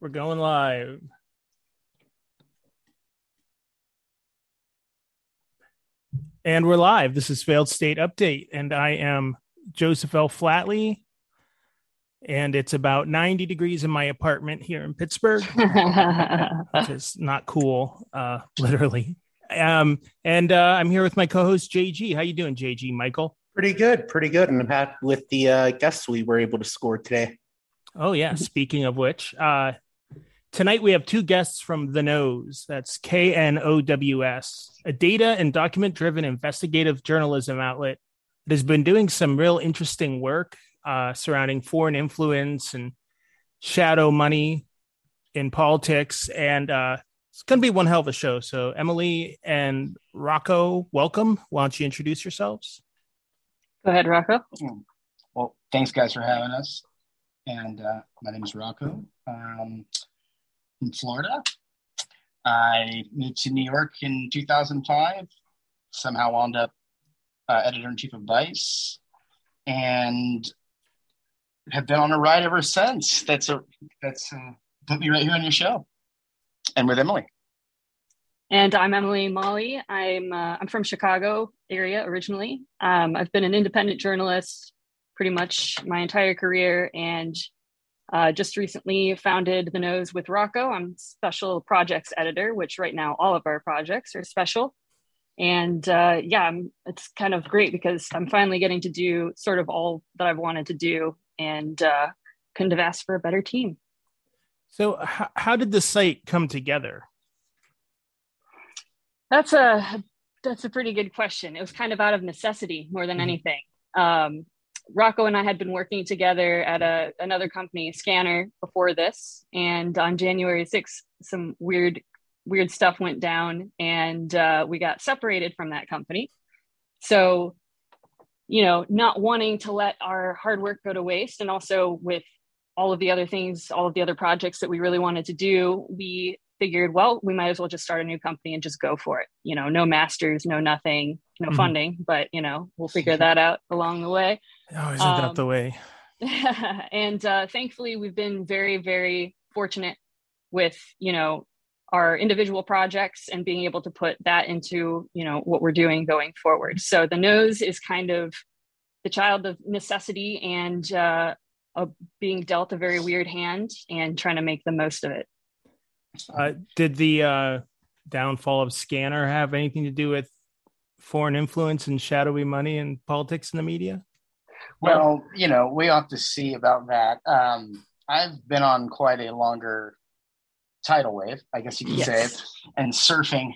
We're going live. And we're live. This is Failed State Update, and I am Joseph L. Flatley. And it's about 90 degrees in my apartment here in Pittsburgh, which is not cool, uh, literally. Um, and uh, I'm here with my co-host JG. How you doing, JG? Michael? Pretty good, pretty good. And I'm happy with the uh, guests we were able to score today. Oh yeah. Speaking of which, uh, Tonight we have two guests from The Knows. That's K N O W S, a data and document driven investigative journalism outlet that has been doing some real interesting work uh, surrounding foreign influence and shadow money in politics. And uh, it's going to be one hell of a show. So, Emily and Rocco, welcome. Why don't you introduce yourselves? Go ahead, Rocco. Well, thanks, guys, for having us. And uh, my name is Rocco. Um, in Florida. I moved to New York in 2005. Somehow wound up uh, editor in chief of Vice, and have been on a ride ever since. That's a that's uh, put me right here on your show, and with Emily. And I'm Emily Molli. I'm uh, I'm from Chicago area originally. Um, I've been an independent journalist pretty much my entire career, and uh, just recently founded The Knows with Rocco. I'm special projects editor, which right now all of our projects are special. And uh, yeah, I'm, it's kind of great because I'm finally getting to do sort of all that I've wanted to do and uh, couldn't have asked for a better team. So, h- how did the site come together? That's a that's a pretty good question. It was kind of out of necessity more than mm-hmm. anything. Um, Rocco and I had been working together at a, another company, Scanner, before this. And on January 6th, some weird, weird stuff went down and uh, we got separated from that company. So, you know, not wanting to let our hard work go to waste and also with all of the other things, all of the other projects that we really wanted to do, we figured, well, we might as well just start a new company and just go for it. You know, no masters, no nothing, no mm-hmm. funding, but you know, we'll figure that out along the way. Oh, isn't um, that the way? and uh, thankfully, we've been very, very fortunate with you know our individual projects and being able to put that into you know what we're doing going forward. So the Knows is kind of the child of necessity and uh, of being dealt a very weird hand and trying to make the most of it. Uh, did the uh, downfall of Scanner have anything to do with foreign influence and shadowy money and politics in the media? Well, you know, we ought to see about that. Um, I've been on quite a longer tidal wave, I guess you could yes. say, and surfing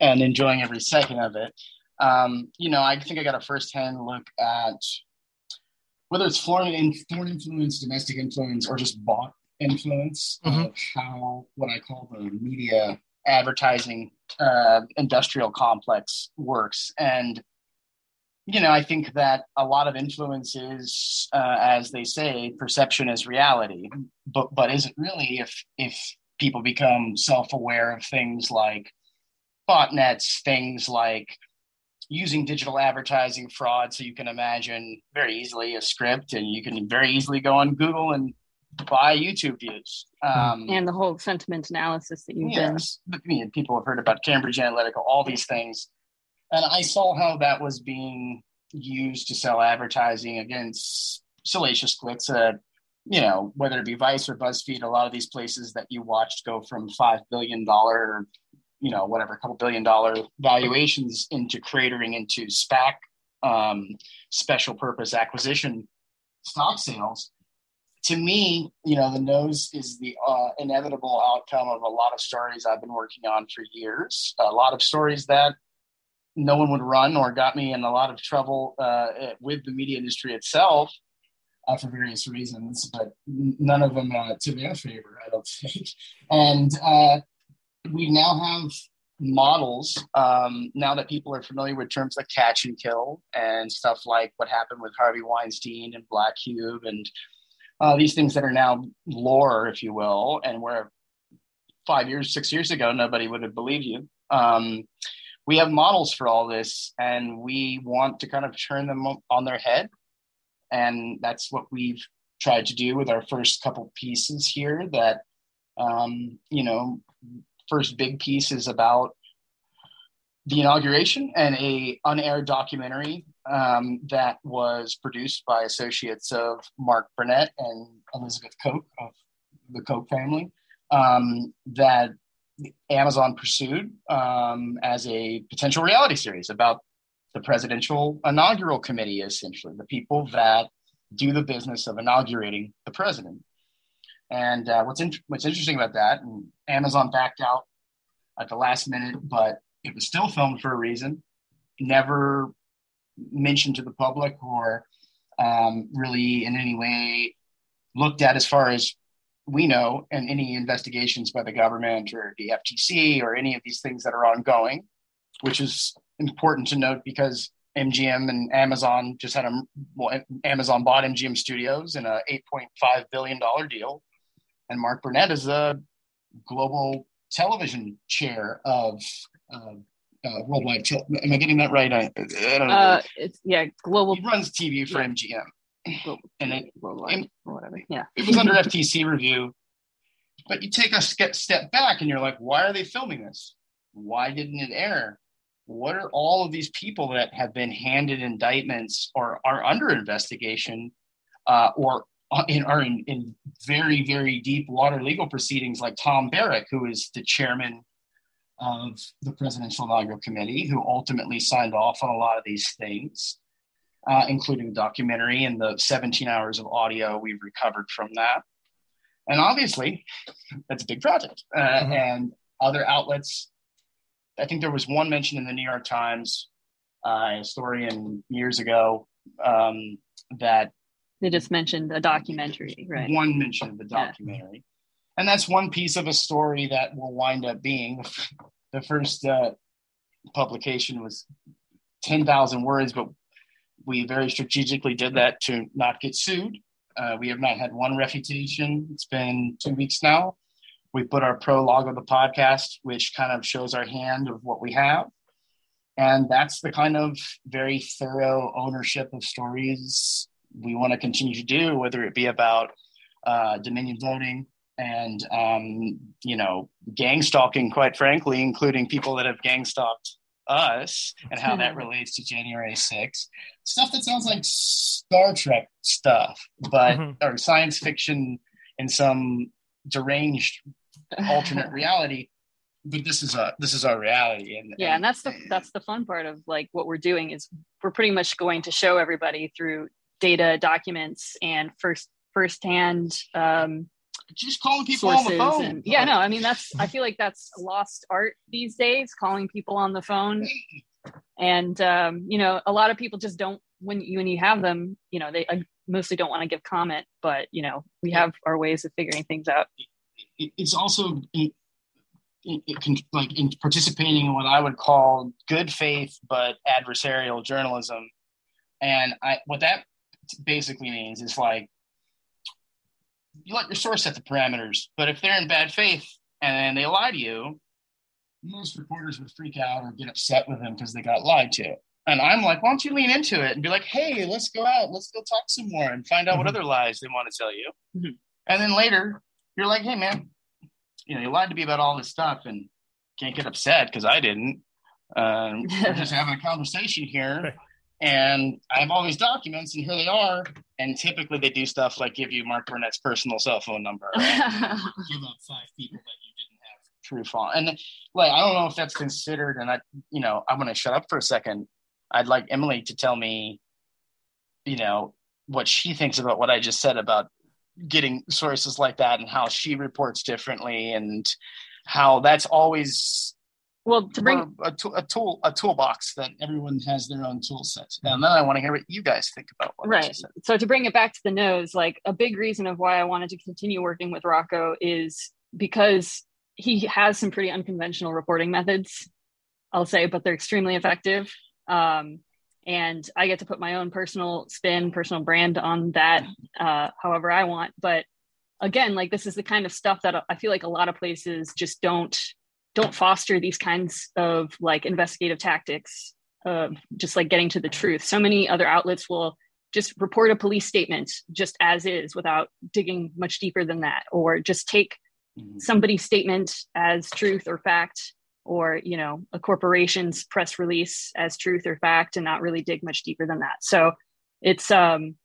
and enjoying every second of it. Um, you know, I think I got a firsthand look at whether it's foreign, in, foreign influence, domestic influence, or just bought influence mm-hmm. of how what I call the media advertising uh, industrial complex works. And you know, I think that a lot of influence is, uh, as they say, perception is reality. But but is it really if if people become self-aware of things like botnets, things like using digital advertising fraud, so you can imagine very easily a script, and you can very easily go on Google and buy YouTube views. Um, and the whole sentiment analysis that you've yes, done. I mean, people have heard about Cambridge Analytica, all these things and I saw how that was being used to sell advertising against salacious clicks. Uh, you know, whether it be Vice or BuzzFeed, a lot of these places that you watched go from five billion dollar, you know, whatever, a couple billion dollar valuations into cratering into SPAC, um, special purpose acquisition stock sales. To me, you know, the Knows is the uh, inevitable outcome of a lot of stories I've been working on for years. A lot of stories that no one would run or got me in a lot of trouble uh, with the media industry itself uh, for various reasons, but none of them uh, to their favor, I don't think. And uh, we now have models um, now that people are familiar with terms like catch and kill and stuff like what happened with Harvey Weinstein and Black Cube and uh, these things that are now lore, if you will, and where five years, six years ago, nobody would have believed you. Um, we have models for all this and we want to kind of turn them on their head and that's what we've tried to do with our first couple pieces here that Um, you know, first big piece is about the inauguration and a unaired documentary um, that was produced by associates of Mark Burnett and Elizabeth Koch of the Koch family um, that Amazon pursued um, as a potential reality series about the presidential inaugural committee, essentially the people that do the business of inaugurating the president. And uh, what's in, what's interesting about that, and Amazon backed out at the last minute, but it was still filmed for a reason. Never mentioned to the public or um, really in any way looked at as far as we know and any investigations by the government or the FTC or any of these things that are ongoing, which is important to note because MGM and Amazon just had a well, Amazon bought MGM Studios in a 8.5 billion dollar deal, and Mark Burnett is a global television chair of uh, uh, worldwide. Am I getting that right? I, I don't know. Uh, it's yeah, global. He runs TV for. MGM, global and it, worldwide or whatever. Yeah, it was under FTC review. But you take a step back, and you're like, why are they filming this? Why didn't it air? What are all of these people that have been handed indictments or are under investigation, uh, or in, are in, in very very deep water legal proceedings, like Tom Barrack, who is the chairman of the Presidential Inaugural Committee, who ultimately signed off on a lot of these things, uh, including the documentary and the 17 hours of audio we've recovered from that. And obviously, that's a big project. Uh, mm-hmm. And other outlets, I think there was one mentioned in the New York Times, uh, a historian years ago, um, that they just mentioned a documentary, right? One mention of the documentary. And that's one piece of a story that will wind up being the first uh, publication was 10,000 words, but we very strategically did that to not get sued. Uh, we have not had one refutation. It's been two weeks now. We put our prologue of the podcast, which kind of shows our hand of what we have. And that's the kind of very thorough ownership of stories we want to continue to do, whether it be about uh, Dominion voting, and um, you know gang stalking quite frankly including people that have gang stalked us and how that relates to january 6th stuff that sounds like star trek stuff but mm-hmm. or science fiction in some deranged alternate reality but this is a this is our reality and yeah and that's the that's the fun part of like what we're doing is we're pretty much going to show everybody through data documents and first firsthand um, just calling people on the phone. And, yeah, no, I mean that's I feel like that's lost art these days, calling people on the phone. And um, you know, a lot of people just don't when you when you have them, you know, they I mostly don't want to give comment, but you know, we have our ways of figuring things out. It's also it, it, it can, like in participating in what I would call good faith but adversarial journalism, and I what that basically means is like you let your source set the parameters. But if they're in bad faith and they lie to you, most reporters would freak out or get upset with them because they got lied to. And I'm like, why don't you lean into it and be like, hey, let's go out, let's go talk some more and find out mm-hmm. what other lies they want to tell you. Mm-hmm. And then later, you're like, hey, man, you know, you lied to me about all this stuff and can't get upset because I didn't. Um, we're just having a conversation here and I have all these documents, and here they are. And typically, they do stuff like give you Mark Burnett's personal cell phone number, give up five people that you didn't have proof on. And like, I don't know if that's considered. And I, you know, I'm going to shut up for a second. I'd like Emily to tell me, you know, what she thinks about what I just said about getting sources like that and how she reports differently and how that's always well to bring a, a, tool a toolbox that everyone has their own tool set. And then i want to hear what you guys think about right. so to bring it back to the Knows like a big reason of why i wanted to continue working with rocco is because he has some pretty unconventional reporting methods i'll say but they're extremely effective. Um, and i get to put my own personal spin personal brand on that uh, however i want. But again like this is the kind of stuff that i feel like a lot of places just don't don't foster these kinds of like investigative tactics uh, just like getting to the truth. So many other outlets will just report a police statement just as is without digging much deeper than that. Or just take mm-hmm. somebody's statement as truth or fact or you know a corporation's press release as truth or fact and not really dig much deeper than that. So it's um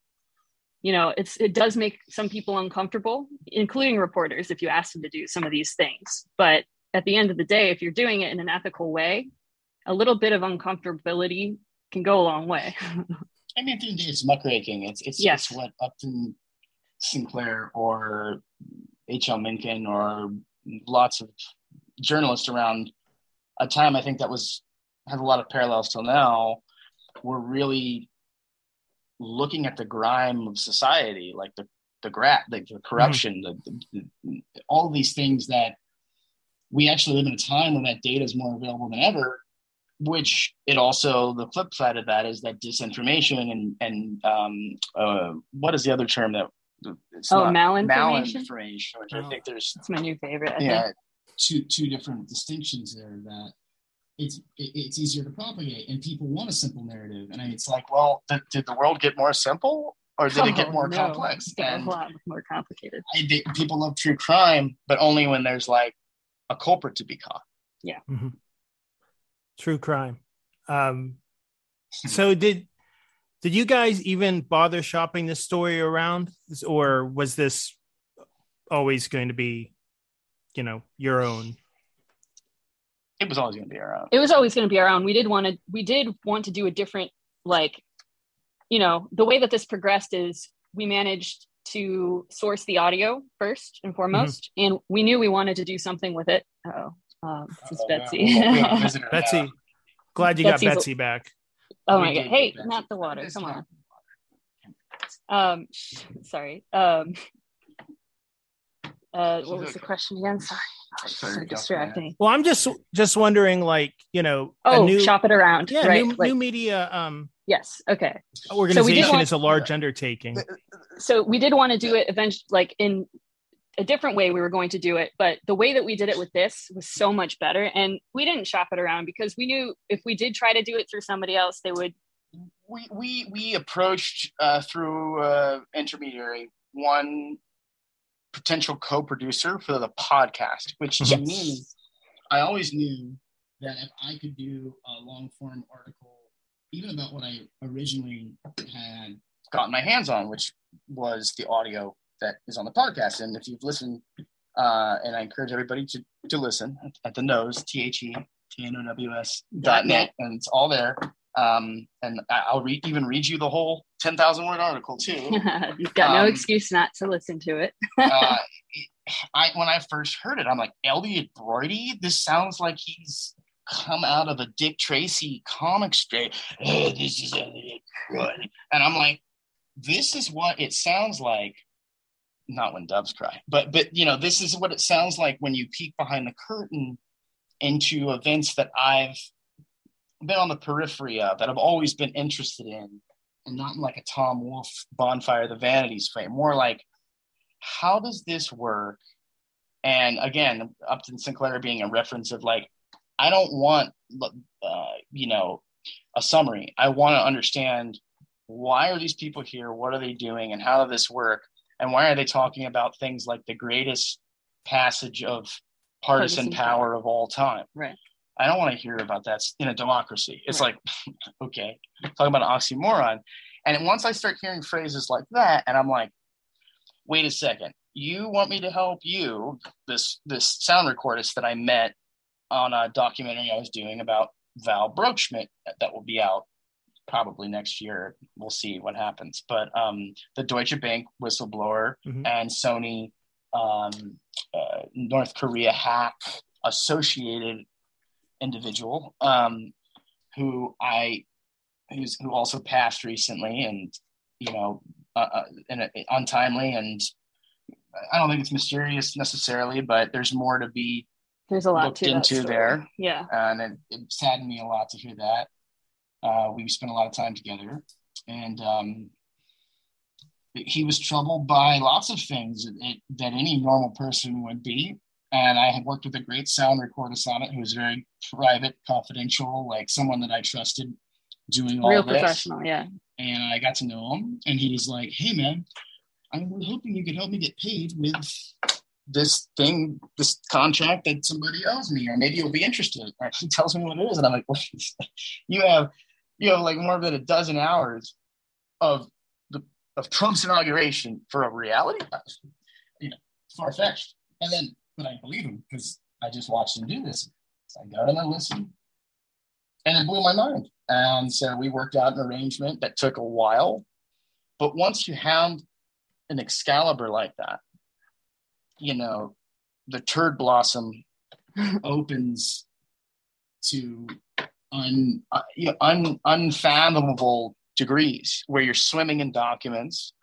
you know it's it does make some people uncomfortable including reporters if you ask them to do some of these things. But at the end of the day if you're doing it in an ethical way a little bit of uncomfortability can go a long way i mean at the end of the day it's muckraking it's it's, yes. it's what upton sinclair or hl mencken or lots of journalists around a time i think that was has a lot of parallels till now were really looking at the grime of society, like the the grat, like the corruption, mm-hmm. the, the, the, all these things that we actually live in a time when that data is more available than ever. Which it also the flip side of that is that disinformation and and um, uh, what is the other term that it's oh malinformation? malinformation which oh, I think there's it's my new favorite. I yeah, think. two two different distinctions there that it's it's easier to propagate and people want a simple narrative and it's like well did, did the world get more simple or did oh, it get oh, more no. complex and a lot more complicated I, they, people love true crime but only when there's like a culprit to be caught yeah mm-hmm. true crime um so did did you guys even bother shopping this story around or was this always going to be you know your own it was always going to be our own. It was always going to be our own. We did want to. We did want to do a different, like, you know, the way that this progressed is we managed to source the audio first and foremost, mm-hmm. and we knew we wanted to do something with it. Oh, um, this is Betsy. Betsy, glad you Betsy's got Betsy back. Oh my god! Hey, not the water. Come on. Um, sorry. Um, uh, what was the question again? Sorry so distracting. Well, I'm just just wondering, like you know, oh, new, shop it around. Yeah, right? new, like, new media. Um, yes. Okay. Organization so want, is a large undertaking. So we did want to do it eventually, like in a different way. We were going to do it, but the way that we did it with this was so much better, and we didn't shop it around because we knew if we did try to do it through somebody else, they would. We we we approached uh, through uh, intermediary one potential co-producer for the podcast, which to yes. me, I always knew that if I could do a long form article, even about what I originally had gotten my hands on, which was the audio that is on the podcast. And if you've listened, uh, and I encourage everybody to, to listen at the Knows, T H E T N O W S dot net, and it's all there. Um, and I'll read, even read you the whole 10,000 word article too. You've got um, no excuse not to listen to it. uh, I, when I first heard it, I'm like, Elliot Broidy? This sounds like he's come out of a Dick Tracy comic strip. Oh, this is Broidy. And I'm like, this is what it sounds like. Not when doves cry, but but you know, this is what it sounds like when you peek behind the curtain into events that I've been on the periphery of, that I've always been interested in, and not in like a Tom Wolfe bonfire the vanities frame. More like, how does this work? And again, Upton Sinclair being a reference of like, I don't want, uh, you know, a summary. I want to understand why are these people here? What are they doing? And how does this work? And why are they talking about things like the greatest passage of partisan, partisan power, power of all time? Right. I don't want to hear about that in a democracy. It's right. like, okay, talking about an oxymoron. And once I start hearing phrases like that, and I'm like, wait a second, you want me to help you, this this sound recordist that I met on a documentary I was doing about Val Broeksmit that will be out probably next year. We'll see what happens. But um, the Deutsche Bank whistleblower mm-hmm. and Sony um, uh, North Korea hack associated individual um, who I who's who also passed recently, and you know, uh, uh, and untimely, and I don't think it's mysterious necessarily, but there's more to be there's a lot looked into there. Yeah, and it, it, saddened me a lot to hear that. Uh, we spent a lot of time together, and um, he was troubled by lots of things that, that any normal person would be and I had worked with a great sound recordist on it who was very private, confidential, like someone that I trusted doing all real this. professional, yeah. And I got to know him, and he's like, "Hey, man, I'm hoping you could help me get paid with this thing, this contract that somebody owes me, or maybe you'll be interested. Or he tells me what it is, and I'm like, you have you have like more than a dozen hours of the of Trump's inauguration for a reality, you know, far fetched. And then, but I believe him because I just watched him do this. So I got him and listened, and it blew my mind. And so we worked out an arrangement that took a while, but once you have an Excalibur like that, you know, the turd blossom opens to un, uh, you know, un, unfathomable degrees where you're swimming in documents.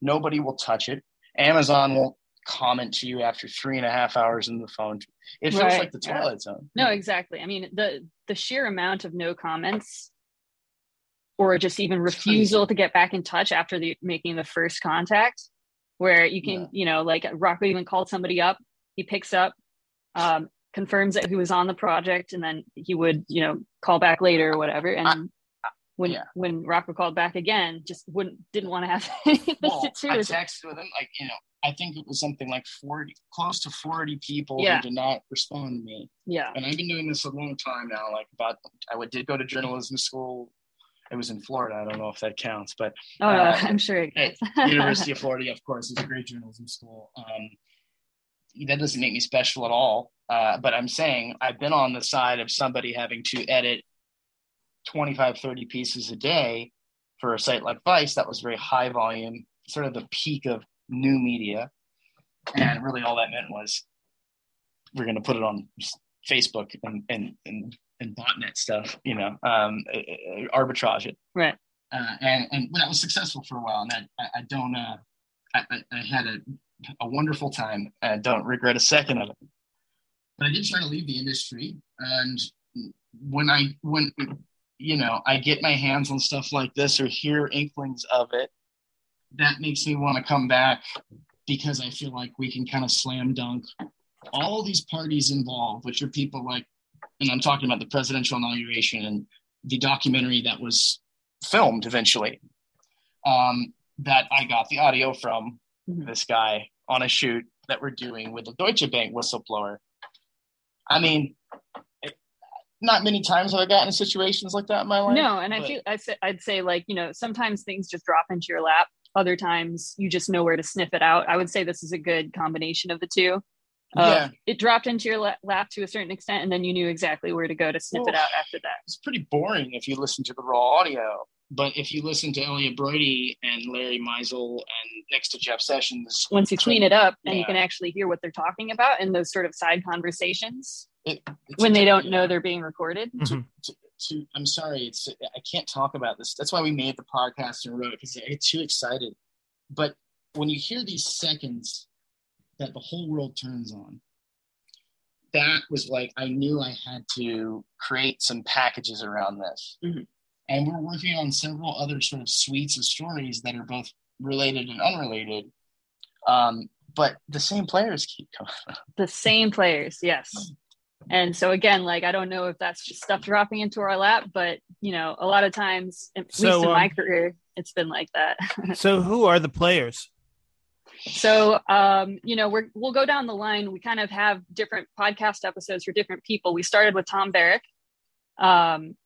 Nobody will touch it. Amazon won't comment to you after three and a half hours in the phone. It feels right. like the Twilight yeah. Zone. No, exactly. I mean, the the sheer amount of no comments or just even refusal to get back in touch after the making the first contact where you can, yeah. you know, like Rocco even called somebody up, he picks up, um, confirms that he was on the project, and then he would, you know, call back later or whatever. And I, when yeah. when Rocco called back again, just wouldn't didn't want to have anything well, to do. I texted with him like, you know, I think it was something like 40, close to 40 people yeah. who did not respond to me. Yeah. And I've been doing this a long time now. Like about, I did go to journalism school it was in Florida. I don't know if that counts, but oh, uh, I'm sure it counts. University of Florida, of course, is a great journalism school. Um, that doesn't make me special at all. Uh, but I'm saying I've been on the side of somebody having to edit 25, 30 pieces a day for a site like Vice that was very high volume, sort of the peak of new media. And really all that meant was we're going to put it on Facebook and, and, and and botnet stuff, you know, um, arbitrage it. Right. Uh, and and when I was successful for a while, and I, I, I don't, uh, I, I had a, a wonderful time. I don't regret a second of it. But I did try to leave the industry, and when I when you know I get my hands on stuff like this or hear inklings of it, that makes me want to come back because I feel like we can kind of slam dunk all these parties involved, which are people like and I'm talking about the presidential inauguration and the documentary that was filmed eventually. Um, that I got the audio from mm-hmm. this guy on a shoot that we're doing with the Deutsche Bank whistleblower. I mean, it, not many times have I gotten situations like that in my life. No, and. I feel I say, I'd say like you know sometimes things just drop into your lap. Other times you just know where to sniff it out. I would say this is a good combination of the two. Uh, yeah. It dropped into your lap to a certain extent, and then you knew exactly where to go to snip well, it out after that. It's pretty boring if you listen to the raw audio. But if you listen to Elliot Broidy and Larry Mizel and next to Jeff Sessions, once you clean it up yeah. and you can actually hear what they're talking about in those sort of side conversations it, when they don't know they're being recorded. Mm-hmm. To, to, to, I'm sorry, it's I can't talk about this. That's why we made the podcast and wrote it because I get too excited. But when you hear these seconds that the whole world turns on. That was like I knew I had to create some packages around this. Mm-hmm. And we're working on several other sort of suites of stories that are both related and unrelated. Um, but the same players keep coming. The same players, yes. And so again, like I don't know if that's just stuff dropping into our lap, but you know, a lot of times, at so, least in um, my career, it's been like that. so who are the players? So, um, you know, we're, we'll go down the line. We kind of have different podcast episodes for different people. We started with Tom Barrack. Um,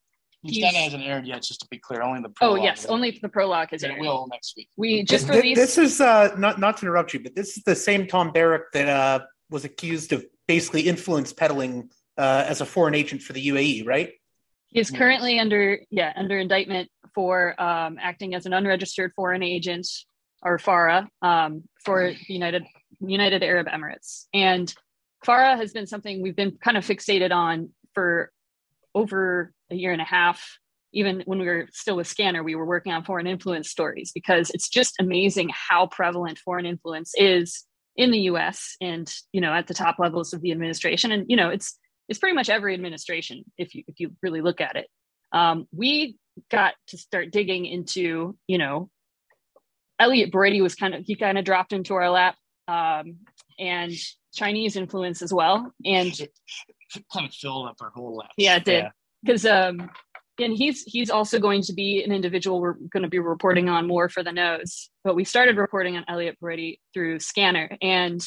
he's, that hasn't aired yet, just to be clear. Only the oh, prologue. Oh, yes, only the prologue is aired. It will next week. We just this, released. This is uh, not not to interrupt you, but this is the same Tom Barrack that uh, was accused of basically influence peddling uh, as a foreign agent for the UAE, right? He is currently under yeah under indictment for um, acting as an unregistered foreign agent or FARA um, for the United United Arab Emirates. And FARA has been something we've been kind of fixated on for over a year and a half. Even when we were still with Scanner, we were working on foreign influence stories because it's just amazing how prevalent foreign influence is in the U.S. and you know at the top levels of the administration. And you know it's it's pretty much every administration if you if you really look at it. Um, we got to start digging into you know Elliot Broidy was kind of he kind of dropped into our lap, um, and Chinese influence as well, and it kind of filled up our whole lap. Yeah, it did because yeah. um, and he's he's also going to be an individual we're going to be reporting on more for the Knows. But we started reporting on Elliot Broidy through Scanner, and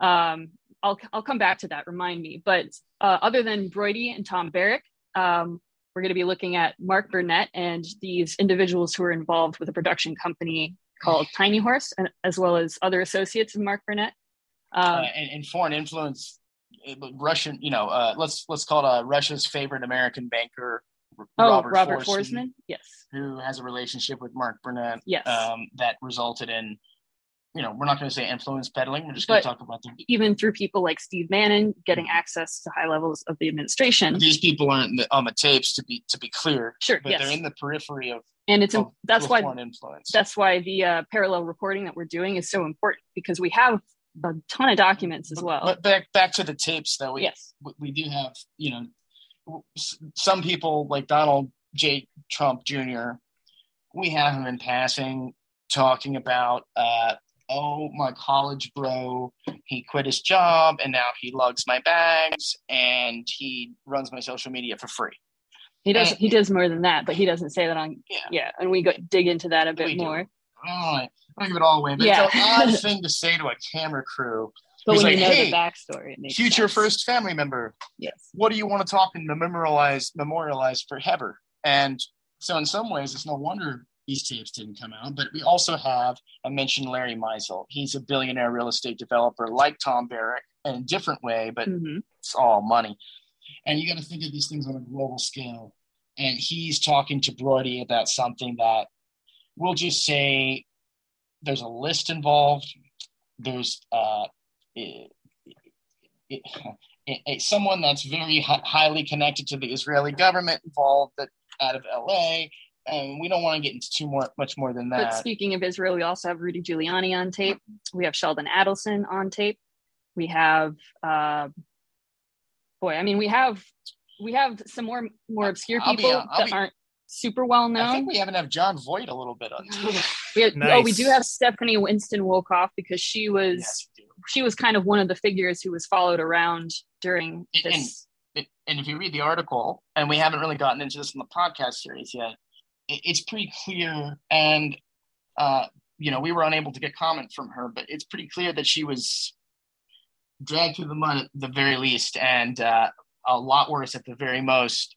Um, I'll I'll come back to that. Remind me. But uh, other than Broidy and Tom Barrack, um, we're going to be looking at Mark Burnett and these individuals who are involved with a production company called Tiny Horse, and as well as other associates of Mark Burnett. Um, uh, and, and, foreign influence, uh, Russian, you know, uh, let's let's call it uh, Russia's favorite American banker, oh, Robert, Robert Foresman, Foresman, yes, who has a relationship with Mark Burnett, yes, um, that resulted in you know, we're not going to say influence peddling. We're just going to talk about them. Even through people like Steve Bannon getting access to high levels of the administration. These people aren't the, on the tapes to be to be clear. Sure, but yes. they're in the periphery of. And it's of, that's why influence. that's why the uh, parallel reporting that we're doing is so important because we have a ton of documents as well. But back back to the tapes though. We, yes, we do have you know some people like Donald J. Trump Jr. We have him in passing talking about uh, oh, my college bro, he quit his job and now he lugs my bags and he runs my social media for free. He does. And, he does more than that, but he doesn't say that on. Yeah, yeah, and we go dig into that a bit more. Do. I don't give it all away, but yeah. it's an odd thing to say to a camera crew. But when like, you know hey, the backstory, future sense. first family member. Yes. What do you want to talk and memorialize memorialize forever? And so, in some ways, it's no wonder these tapes didn't come out. But we also have, I mentioned Larry Mizel. He's a billionaire real estate developer like Tom Barrack in a different way, but mm-hmm. it's all money. And you got to think of these things on a global scale. And he's talking to Broidy about something that we'll just say there's a list involved. There's uh, it, it, it, someone that's very hi- highly connected to the Israeli government involved that out of LA and we don't want to get into too more, much more than that. But speaking of Israel, we also have Rudy Giuliani on tape. We have Sheldon Adelson on tape. We have, uh, boy, I mean, we have we have some more more obscure people be, that be, aren't super well known. I think we haven't have Jon Voight a little bit on. we have, nice. Oh, we do have Stephanie Winston Wolkoff because she was yes, she was kind of one of the figures who was followed around during this. And, and if you read the article, and we haven't really gotten into this in the podcast series yet, it's pretty clear and uh, you know we were unable to get comment from her but it's pretty clear that she was dragged through the mud at the very least and uh, a lot worse at the very most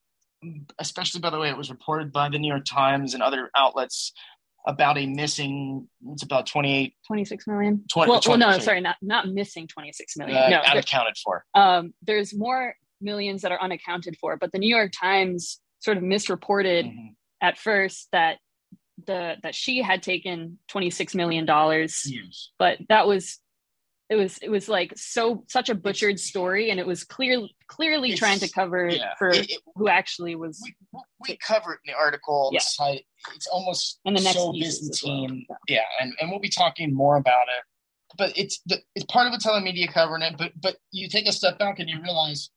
especially by the way it was reported by the new york times and other outlets about a missing it's about 28 26 million? 20, well, well no sorry not not missing 26 million uh, no. unaccounted for. Um, there's more millions that are unaccounted for but the new york times sort of misreported mm-hmm at first that the that she had taken 26 million dollars yes. but that was it was it was like so such a butchered story and it was clear clearly it's, trying to cover yeah. for it, it, who actually was we, we cover it in the article yeah. site. it's almost and the next so byzantine well. yeah and, and we'll be talking more about it but it's the, it's part of a telemedia covering it but but you take a step back and you realize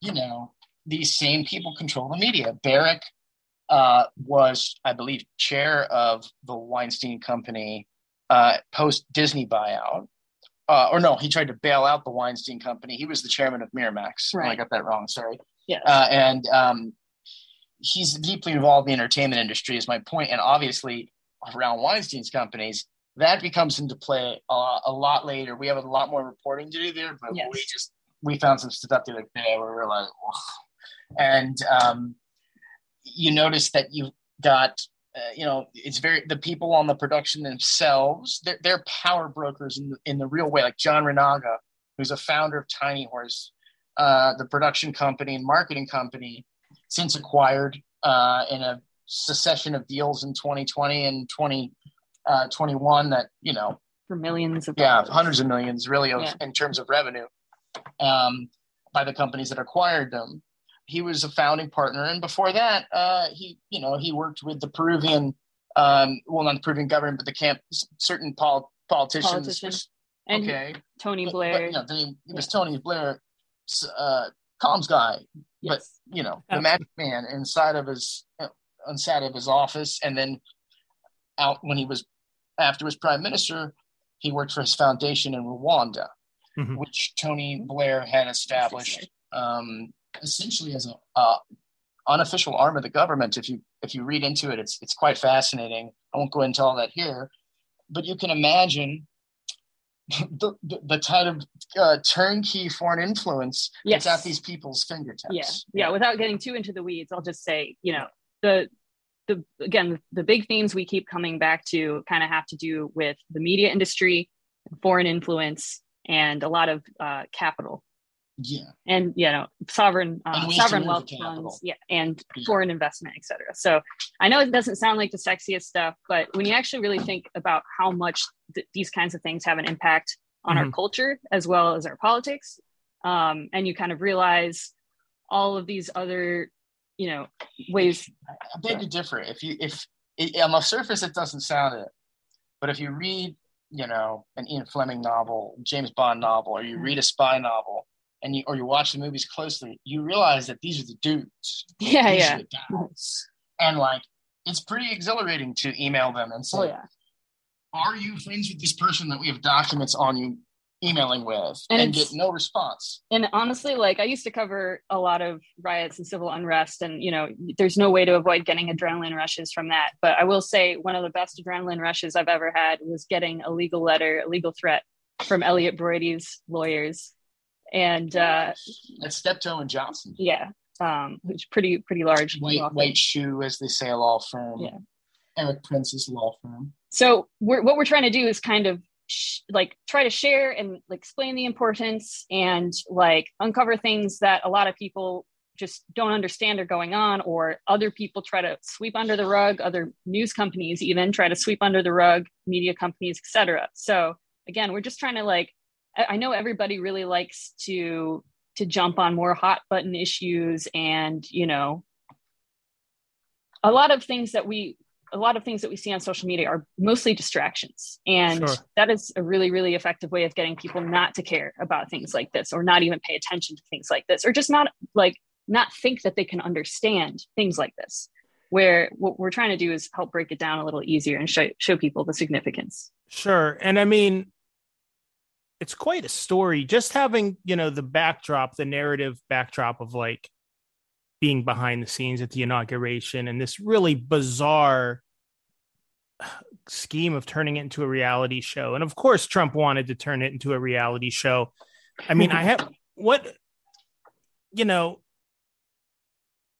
you know these same people control the media barrack uh, was, I believe, chair of the Weinstein Company uh, post Disney buyout. Uh, or no, he tried to bail out the Weinstein Company. He was the chairman of Miramax. Right. I got that wrong. Sorry. Yeah. Uh, and um, he's deeply involved in the entertainment industry, is my point. And obviously, around Weinstein's companies, that becomes into play uh, a lot later. We have a lot more reporting to do there, but yes. we just we found some stuff the other day where we are like, and um, you notice that you've got uh, you know it's very the people on the production themselves they're, they're power brokers in the, in the real way. Like john renaga who's a founder of tiny horse uh, the production company and marketing company since acquired uh, in a succession of deals in 2020 and 2021 uh, that you know for millions of yeah hundreds of millions really of, yeah. in terms of revenue um, by the companies that acquired them he was a founding partner, and before that, uh, he you know he worked with the Peruvian, um, well not the Peruvian government, but the camp certain pol- politicians. Politicians. And okay, Tony Blair. But, but, you know, it was yeah. Tony Blair, uh, comms guy, yes. but you know the magic man inside of his inside of his office, and then out when he was after his prime minister, he worked for his foundation in Rwanda, mm-hmm. which Tony Blair had established. Um, essentially as a uh, unofficial arm of the government. If you if you read into it, it's it's quite fascinating. I won't go into all that here, but you can imagine the, the, the type of uh, turnkey foreign influence Yes. that's at these people's fingertips. yeah yeah without getting too into the weeds i'll just say you know the the again the big themes we keep coming back to kind of have to do with the media industry foreign influence and a lot of uh, capital yeah. and you know sovereign uh, And ways to sovereign wealth funds yeah and Yeah. foreign investment etc so i know it doesn't sound like the sexiest stuff but when you actually really think about how much th- these kinds of things have an impact on our Mhm. culture as well as our politics um, and you kind of realize all of these other you know ways I beg to differ. If you if it, on the surface it doesn't sound it, but if you read, you know, an Ian Fleming novel, James Bond novel, or you read a spy novel, and you or you watch the movies closely, you realize that these are the dudes. Yeah, These yeah. are the guys. And like, it's pretty exhilarating to email them and say, oh yeah "Are you friends with this person that we have documents on you emailing with?" And And, get no response. and honestly like i used to cover a lot of riots and civil unrest and you know there's no way to avoid getting adrenaline rushes from that but i will say one of the best adrenaline rushes i've ever had was getting a legal letter a legal threat from elliot broidy's lawyers and uh That's Steptoe and Johnson. yeah um which pretty pretty large White white shoe, as they say, a law firm. Yeah. Erik Prince's law firm. so we're, what we're trying to do is kind of sh- like try to share and like explain the importance and like uncover things that a lot of people just don't understand are going on or other people try to sweep under the rug other news companies even try to sweep under the rug media companies etc so again we're just trying to like I, know everybody really likes to to jump on more hot button issues and you know a lot of things that we a lot of things that we see on social media are mostly distractions and Sure. that is a really really effective way of getting people not to care about things like this or not even pay attention to things like this or just not like not think that they can understand things like this where what we're trying to do is help break it down a little easier and show, show people the significance Sure. And I mean, it's quite a story. Just having, you know, the backdrop, the narrative backdrop of like being behind the scenes at the inauguration and this really bizarre scheme of turning it into a reality show. And of course, Trump wanted to turn it into a reality show. I mean, I have what, you know,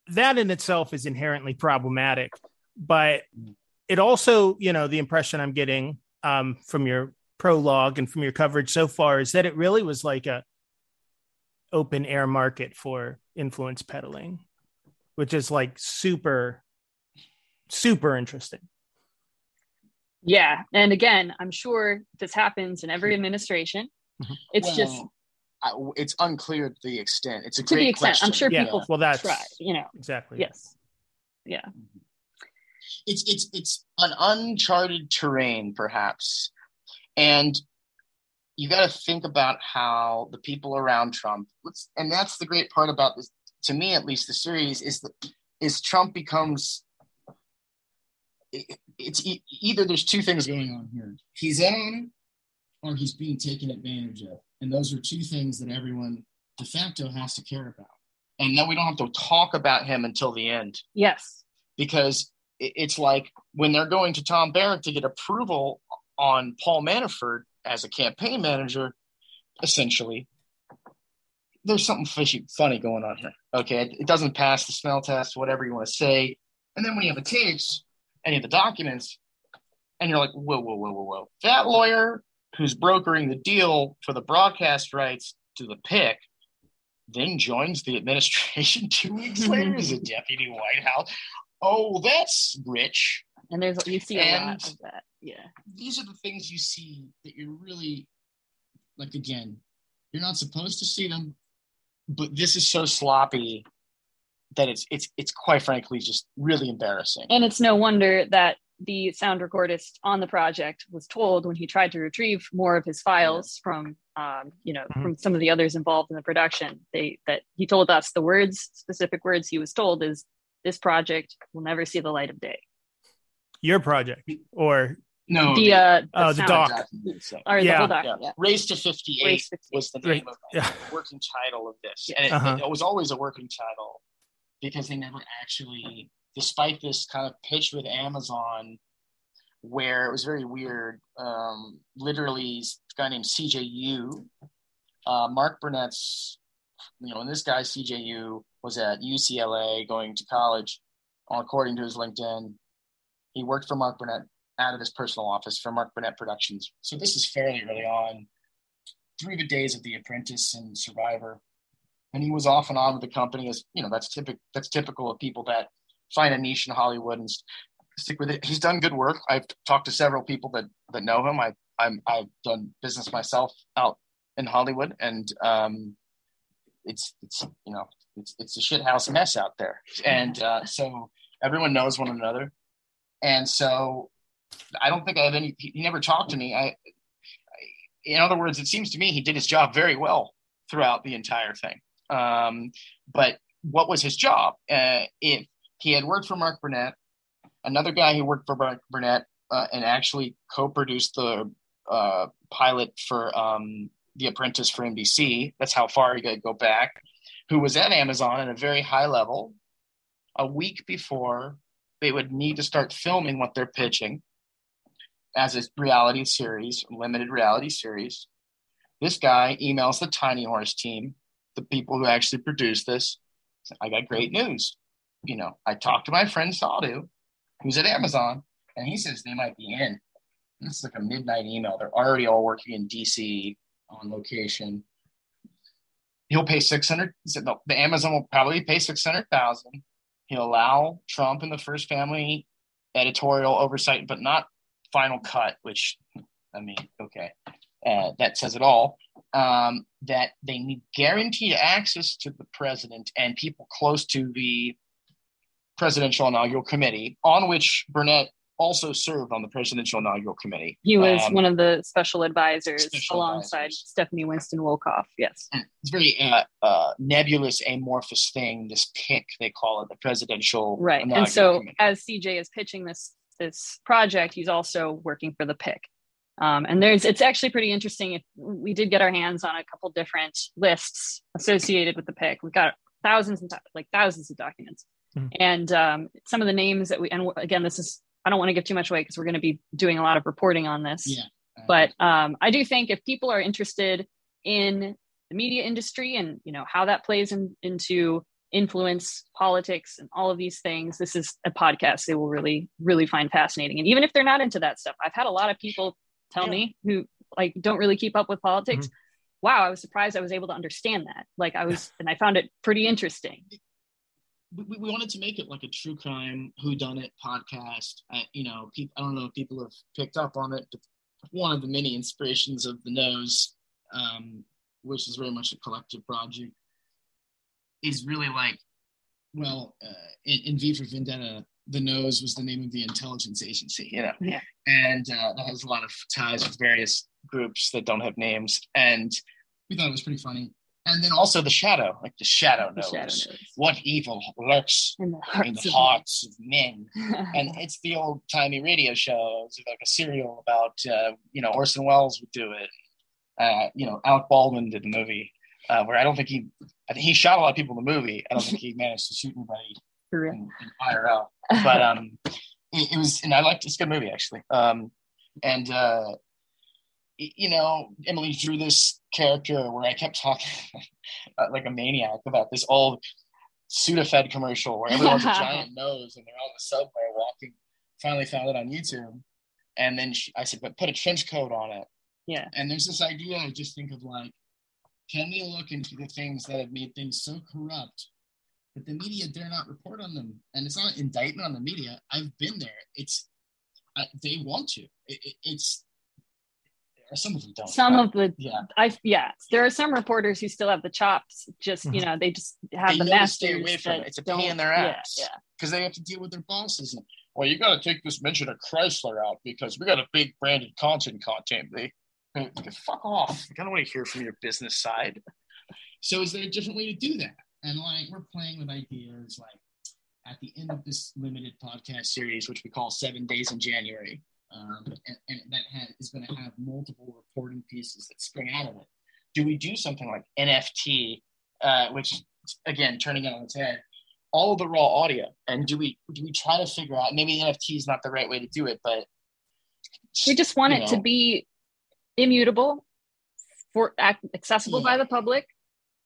that in itself is inherently problematic, but it also, you know, the impression I'm getting um, from your prologue and from your coverage so far is that it really was like a open air market for influence peddling, which is like super, super interesting. yeah and again i'm sure this happens in every administration Mhm. it's Well, just I, it's unclear to the extent. It's a to great the extent i'm sure Yeah. people Well, that's try you know exactly. yes yeah It's it's it's an uncharted terrain, perhaps, and you got to think about how the people around Trump. Let's, and that's the great part about this, to me at least. The series is that is Trump becomes. it- It's e- either there's two things going on here. He's in on it, or he's being taken advantage of, and those are two things that everyone de facto has to care about. And then we don't have to talk about him until the end yes because it- it's like when they're going to Tom Barrack to get approval on Paul Manafort as a campaign manager, essentially, there's something fishy, funny going on here. Okay, it, it doesn't pass the smell test, whatever you want to say. And then when you have the tapes and you have the documents, and you're like, whoa, whoa, whoa, whoa, whoa. That lawyer who's brokering the deal for the broadcast rights to the pick then joins the administration two weeks later as a deputy White House. Oh, that's rich. and there's you see a lot of that yeah These are the things you see that you're really like again, you're not supposed to see them, but this is so sloppy that it's it's it's quite frankly just really embarrassing. And it's no wonder that the sound recordist on the project was told when he tried to retrieve more of his files from, um, you know, Mhm. from some of the others involved in the production. They that he told us the words, specific words he was told is, "This project will never see the light of day." Your project or No, the uh, the sound- doc. exactly. So, or the Yeah. whole doc, yeah. yeah. Race to 58 Race 58. was the Right. name of yeah. working title of this. And it, Uh-huh. it was always a working title because they never actually, despite this kind of pitch with Amazon, where it was very weird. Um, literally, a guy named CJU, uh, Mark Burnett's, you know, and this guy CJU was at UCLA going to college. According to his LinkedIn, he worked for Mark Burnett out of his personal office for Mark Burnett Productions. So this is fairly early on, through the days of The Apprentice and Survivor, and he was off and on with the company as you know that's typical that's typical of people that find a niche in Hollywood and stick with it. He's done good work. I've talked to several people that that know him. I I'm I've done business myself out in Hollywood, and um, it's it's you know it's it's a shithouse mess out there, and uh, so everyone knows one another, and so I don't think I have any. He never talked to me. I, I in other words, it seems to me he did his job very well throughout the entire thing. Um, but what was his job? Uh, if he had worked for Mark Burnett, another guy who worked for Mark Burnett uh, and actually co-produced the uh, pilot for um, The Apprentice for NBC. That's how far got to go back. Who was at Amazon at a very high level. A week before they would need to start filming what they're pitching as a reality series, limited reality series. This guy emails the Tiny Horse team, the people who actually produced this. I got great news. You know, I talked to my friend Sadhu, who's at Amazon, and he says they might be in. It's like a midnight email. They're already all working in DC on location. He'll pay six hundred. The Amazon will probably pay six hundred thousand. He'll allow Trump and the First Family editorial oversight, but not final cut. Which, I mean, okay, uh, that says it all. Um, that they need guaranteed access to the president and people close to the presidential inaugural committee, on which Burnett also served on the presidential inaugural committee. He was um, one of the special advisors special alongside advisors. Stephanie Winston Wolkoff. Yes. And it's very uh, uh, nebulous, amorphous thing, this PIC, they call it the presidential. Right. And so committee. as CJ is pitching this this project, he's also working for the PIC. Um, and there's it's actually pretty interesting. If we did get our hands on a couple different lists associated with the PIC, We've got thousands and like thousands of documents. Mm-hmm. And um, some of the names that we, and again, this is, I don't want to give too much away because we're going to be doing a lot of reporting on this. Yeah. But um, I do think if people are interested in the media industry and, you know, how that plays in, into influence politics and all of these things, this is a podcast they will really, really find fascinating. And even if they're not into that stuff, I've had a lot of people tell yeah. me who like don't really keep up with politics. Mm-hmm wow, I was surprised I was able to understand that. Like I was, and I found it pretty interesting we, we wanted to make it like a true crime who done it podcast I, you know people i don't know if people have picked up on it but one of the many inspirations of the Knows um, which is very much a collective project is really like well uh, in, in v for vendetta the nose was the name of the intelligence agency you know yeah. and uh, that has a lot of ties with various groups that don't have names and we thought it was pretty funny and then also the shadow, like the shadow knows, the shadow knows. what evil lurks in the hearts, in the of, hearts of, men. and it's the old timey radio show. It's like a serial about, uh, you know, Orson Welles would do it. Uh, you know, Alec Baldwin did the movie uh, where I don't think he, I think he shot a lot of people in the movie. I don't think he managed to shoot anybody in, in IRL. But um, it, it, was, and I liked it's a good movie actually. Um, and uh, you know, Emily drew this character where I kept talking like a maniac about this old Sudafed commercial where everyone's a giant nose and they're on the subway walking. Finally found it on YouTube. And then she, I said, but put a trench coat on it. Yeah. And there's this idea I just think of like, can we look into the things that have made things so corrupt that the media dare not report on them? And it's not indictment on the media. I've been there. It's, I, they want to. It, it, it's some of them don't. Some of the yeah, I yeah. There are some reporters who still have the chops. Just you mm-hmm. know, they just have they the masters. Stay away from it. It's a pain in their ass. Yeah, because yeah. they have to deal with their bosses. And, well, you got to take this mention of Chrysler out because we got a big branded content content. They fuck off. I don't want to hear from your business side. So, is there a different way to do that? And like, we're playing with ideas like at the end of this limited podcast series, which we call Seven Days in January, um, and, and, that has, is going to have multiple reporting pieces that spring out of it. Do we do something like NFT, uh, which again turning it on its head, all of the raw audio, and do we do we try to figure out maybe NFT is not the right way to do it, but we just want it know, to be immutable for ac- accessible by the public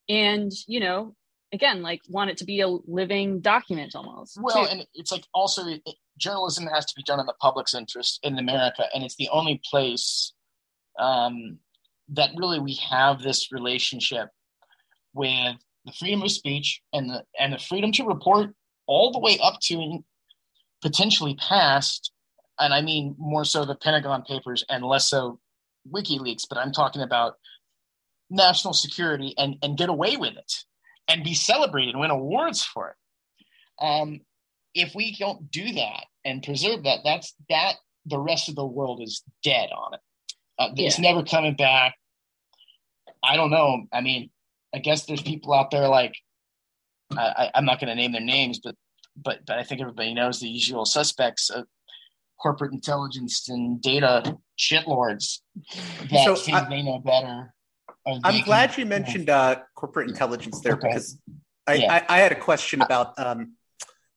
and you know again like want it to be a living document almost Well, too. and it's like also it, journalism has to be done in the public's interest in America, and it's the only place um, that really we have this relationship with the freedom of speech and the and the freedom to report all the way up to potentially past, and I mean more so the Pentagon Papers and less so WikiLeaks, but I'm talking about national security and and get away with it and be celebrated, win awards for it. Um, if we don't do that and preserve that, that's that the rest of the world is dead on it. Uh, it's never coming back. I don't know. I mean, I guess there's people out there like I, I'm not going to name their names, but but but I think everybody knows the usual suspects of corporate intelligence and data shitlords that So, think I, they know better. I'm can- glad you mentioned uh, corporate intelligence there Okay. because I, Yeah. I, I had a question about. Um,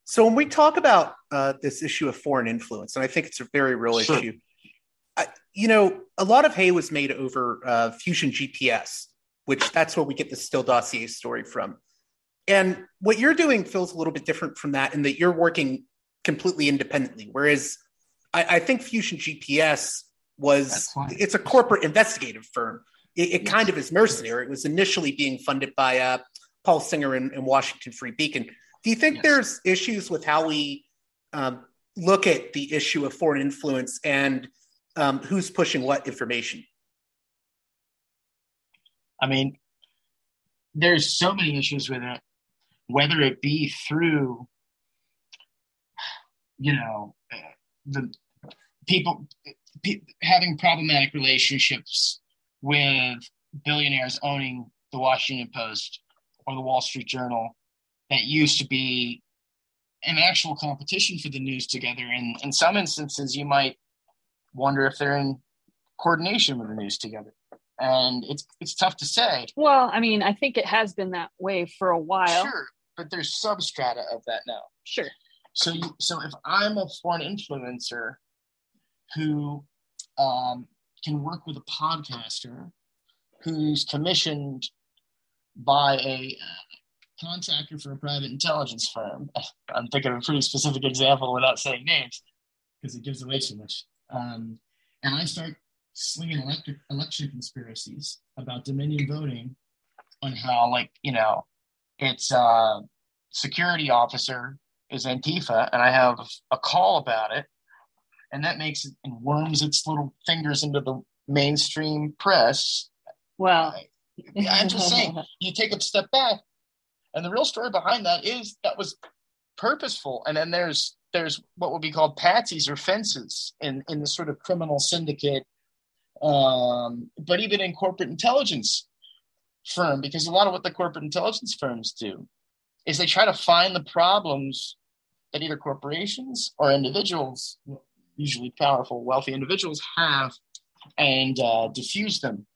so when we talk about uh, this issue of foreign influence, and I think it's a very real Sure. issue, I, you know, a lot of hay was made over uh, Fusion GPS, which that's where we get the Steele dossier story from. And what you're doing feels a little bit different from that in that you're working completely independently, whereas I, I think Fusion GPS was it's a corporate investigative firm. It, it kind of is mercenary. It was initially being funded by uh, Paul Singer and, and Washington Free Beacon. Do you think Yes. there's issues with how we um, look at the issue of foreign influence and um, who's pushing what information? I mean, there's so many issues with it, whether it be through, you know, uh, the people pe- having problematic relationships with billionaires owning the Washington Post or the Wall Street Journal that used to be an actual competition for the news together. And in some instances, you might wonder if they're in coordination with the news together. And it's it's tough to say. well i mean i think it has been that way for a while Sure, but there's substrata of that now. sure So, you, so if I'm a foreign influencer who um, can work with a podcaster who's commissioned by a uh, contractor for a private intelligence firm, I'm thinking of a pretty specific example without saying names because it gives away too much. Um, and I start slinging electric, election conspiracies about Dominion voting on how, like, you know, it's uh, security officer is Antifa, and I have a call about it, and that makes it and worms its little fingers into the mainstream press. well I'm just saying, you take a step back, and the real story behind that is that was purposeful. And then there's there's what would be called patsies or fences in in the sort of criminal syndicate, um, but even in corporate intelligence firm, because a lot of what the corporate intelligence firms do is they try to find the problems that either corporations or individuals, usually powerful, wealthy individuals, have and uh, diffuse them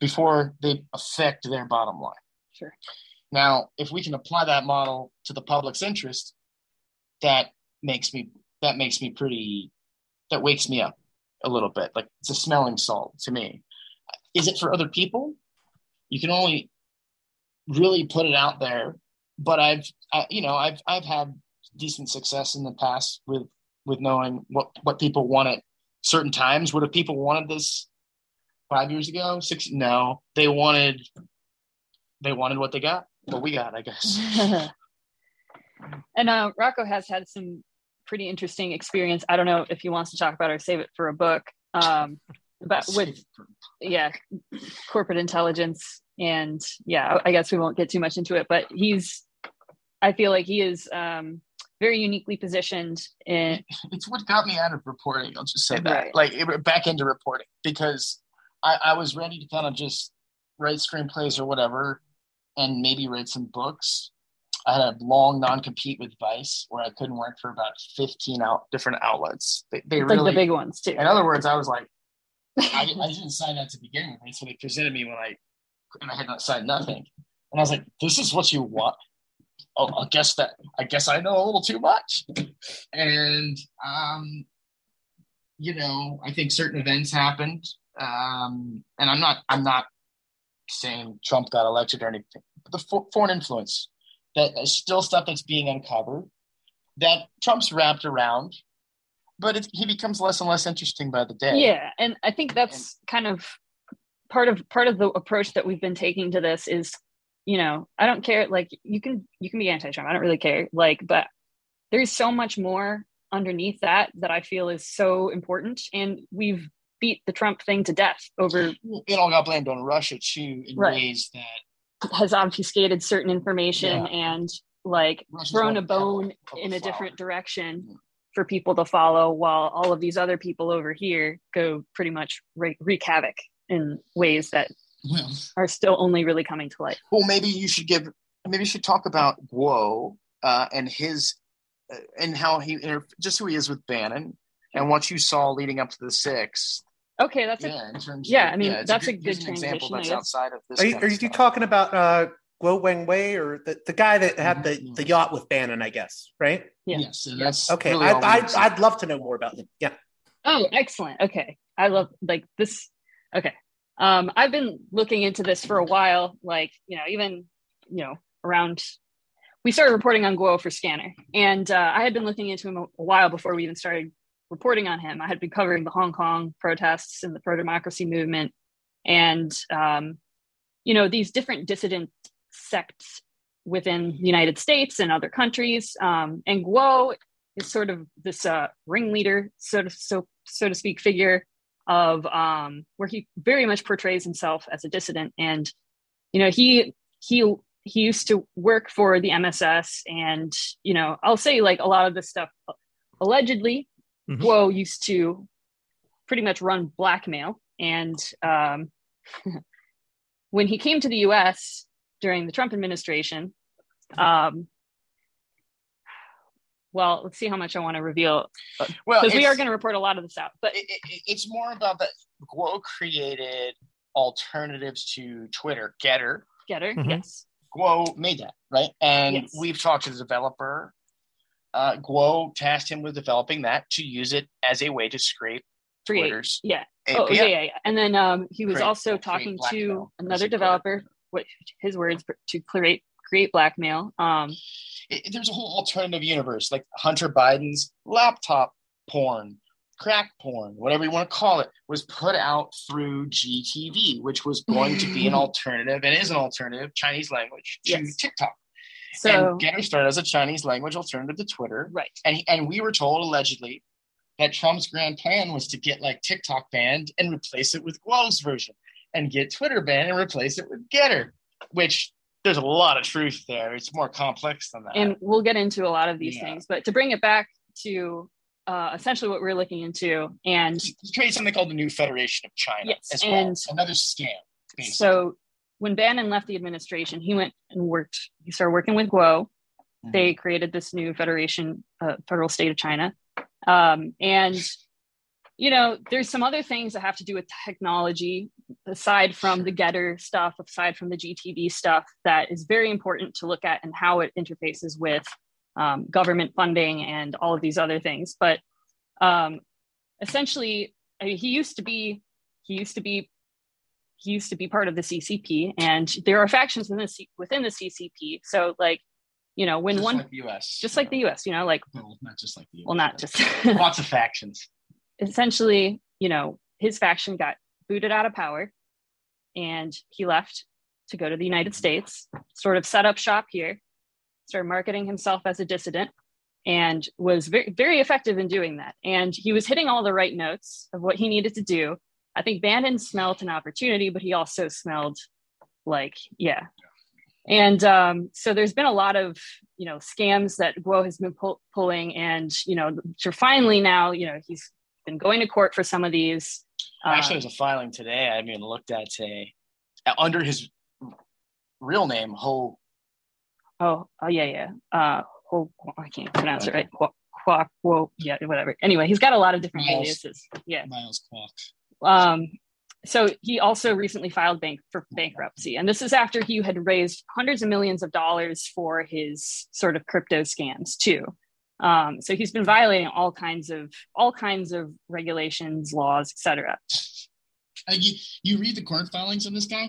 before they affect their bottom line. sure Now, if we can apply that model to the public's interest, that makes me that makes me pretty that wakes me up a little bit. Like it's a smelling salt to me. Is it for other people? You can only really put it out there. But I've I, you know I've I've had decent success in the past with with knowing what what people want at certain times. What if people wanted this five years ago? Six? No, they wanted they wanted what they got. What we got, I guess. and uh, Rocco has had some pretty interesting experience. I don't know if he wants to talk about or save it for a book. Um, but with yeah, corporate intelligence, and yeah, I guess we won't get too much into it. But he's, I feel like he is um, very uniquely positioned in. it's what got me out of reporting. I'll just say that, Right. like it, back into reporting, because I, I was ready to kind of just write screenplays or whatever, and maybe write some books. I had a long non-compete with Vice, where I couldn't work for about fifteen out different outlets. They, they like really, the big ones too. in other words, I was like, I, I didn't sign that to begin with. What they presented me when I, and I had not signed nothing. And I was like, this is what you want. Oh, I guess that I guess I know a little too much. And um, you know, I think certain events happened, um, and I'm not I'm not saying Trump got elected or anything. But the for, foreign influence that is still stuff that's being uncovered that Trump's wrapped around, but it, he becomes less and less interesting by the day. Yeah, and I think that's kind of part of part of the approach that we've been taking to this is, you know, I don't care. Like you can you can be anti-Trump. I don't really care. Like, but there's so much more underneath that that I feel is so important, and we've beat the Trump thing to death over. It all got blamed on Russia too in right. ways that has obfuscated certain information yeah. and like Russia's thrown a bone in a different direction for people to follow while all of these other people over here go pretty much wreak, wreak havoc in ways that well, are still only really coming to light. Well, maybe you should give, maybe you should talk about Guo uh, and his, uh, and how he, just who he is with Bannon and what you saw leading up to the six. Okay, that's yeah. A, in terms yeah, of, I mean yeah, that's a, good, a good transition. Example that's outside of this. Are you, are you talking about uh, Guo Wengui or the, the guy that had the, mm-hmm. the yacht with Bannon, I guess, right? Yeah. Yes. that's okay. Really I, I, I'd love to know more about him. Yeah. Oh, excellent. Okay. I love like this. Okay. Um, I've been looking into this for a while, like, you know, even, you know, around, we started reporting on Guo for Scanner. And uh, I had been looking into him a, a while before we even started reporting on him. I had been covering the Hong Kong protests and the pro democracy movement. And, um, you know, these different dissident sects within the United States and other countries. Um, and Guo is sort of this uh, ringleader, so to, so, so to speak, figure of um, where he very much portrays himself as a dissident. And, you know, he, he, he used to work for the MSS and, you know, I'll say like a lot of this stuff allegedly, mm-hmm. Guo used to pretty much run blackmail. And um, when he came to the US, during the Trump administration. Um, well, let's see how much I want to reveal. Well, because we are going to report a lot of this out, but it, it, it's more about that. Guo created alternatives to Twitter, Gettr. Gettr, mm-hmm. yes. Guo made that right, and yes. we've talked to the developer. Uh, Guo tasked him with developing that to use it as a way to scrape create, Twitter's. Yeah. API. Oh, yeah, yeah, yeah. And then um, he was create, also talking to another developer what his words to create create blackmail. Um, it, there's a whole alternative universe like Hunter Biden's laptop porn, crack porn, whatever you want to call it, was put out through GTV, which was going to be an alternative and is an alternative Chinese language to yes. TikTok. So and Gettr started as a Chinese language alternative to Twitter, right? And and we were told allegedly that Trump's grand plan was to get like TikTok banned and replace it with Guo's version and get Twitter banned and replace it with Gettr, which there's a lot of truth there. It's more complex than that. And we'll get into a lot of these yeah. things, but to bring it back to uh, essentially what we're looking into, and create something called the New Federation of China. Yes, as and well. another scam. Basically. So when Bannon left the administration, he went and worked. He started working with Guo. Mm-hmm. They created this new federation, uh, federal state of China, um, and you know, there's some other things that have to do with technology aside from the Gettr stuff, aside from the GTV stuff, that is very important to look at and how it interfaces with um, government funding and all of these other things. But um, essentially, I mean, he used to be he used to be he used to be part of the CCP, and there are factions within the, C- within the CCP. So, like, you know, when just one like the US, just like know. the US, you know, like well, not just like the US, well, not just lots of factions essentially, you know, his faction got booted out of power and he left to go to the United States, sort of set up shop here, started marketing himself as a dissident, and was very, very effective in doing that. And he was hitting all the right notes of what he needed to do. I think Bannon smelled an opportunity, but he also smelled like, yeah. And um, so there's been a lot of, you know, scams that Guo has been pull- pulling, and you know, to finally now, you know, he's been going to court for some of these. Actually, there's a filing today. I mean, looked at today under his real name, Ho. Oh, oh yeah, yeah. Uh, Ho, I can't pronounce it right. Quack, whoa, yeah, whatever. Anyway, he's got a lot of different Miles, aliases. Yeah, Miles Kwok. Um, so he also recently filed bank for bankruptcy, and this is after he had raised hundreds of millions of dollars for his sort of crypto scams too. Um, so he's been violating all kinds of all kinds of regulations, laws, etc. You, you read the court filings on this guy,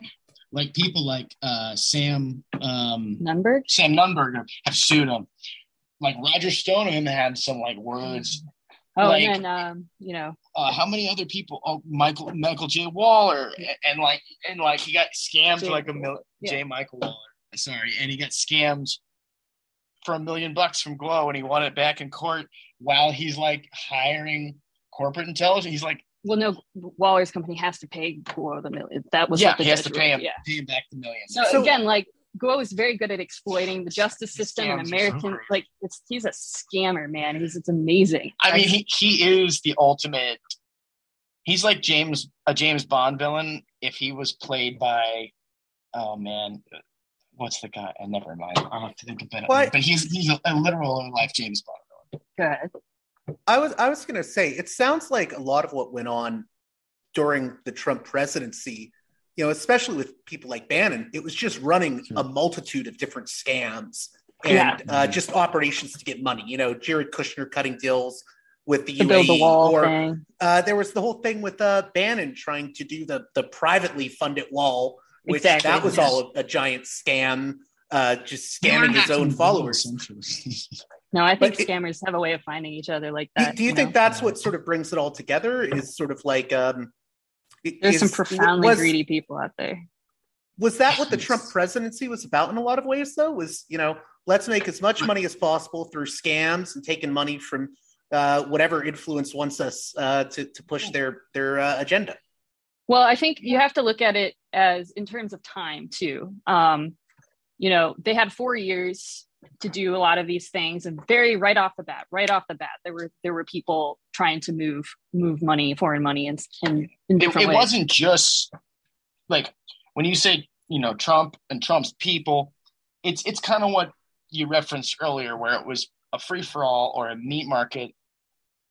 like people like uh, Sam um, Nunberg. Sam Nunberger have sued him. Like Roger Stone him had some like words. Oh, Like- and then um, you know, Uh, how many other people? Oh, Michael Michael J. Waller, and, and like and like he got scammed J. like a million. Yeah. J. Michael Waller, sorry, and he got scammed for a million bucks from Guo, and he won it back in court while he's like hiring corporate intelligence. He's like, well, no, Waller's company has to pay Guo the million. That was yeah, the he has to pay him, Yeah. pay him back the million. So, So- again, like Guo is very good at exploiting the justice system and Scams so American. like, it's he's a scammer, man. He's it's amazing. I mean, he he is the ultimate. He's like James a James Bond villain if he was played by, oh man, what's the guy? Uh, never mind. I'll have to think about it. What? But he's he's a, a literal life James Bond. Good. I was I was going to say it sounds like a lot of what went on during the Trump presidency, you know, especially with people like Bannon, it was just running a multitude of different scams and Yeah. uh, just operations to get money. You know, Jared Kushner cutting deals with the To UAE, build the wall or thing. uh, there was the whole thing with uh, Bannon trying to do the the privately funded wall, which Exactly. that was all a, a giant scam, uh, just scamming his own followers. No, I think But it- scammers have a way of finding each other like Do, that. do you, you think know? that's what sort of brings it all together? Is sort of like um, i- there's some profoundly was, greedy people out there? Was that what the Trump presidency was about in a lot of ways? Though was you know let's make as much money as possible through scams and taking money from uh, whatever influence wants us uh, to to push their their uh, agenda. Well, I think you have to look at it as in terms of time too. Um, you know, they had four years to do a lot of these things, and very right off the bat, right off the bat, there were there were people trying to move move money, foreign money, in in, in It, different it ways. wasn't just like when you say you know Trump and Trump's people. It's it's kind of what you referenced earlier, where it was a free for all or a meat market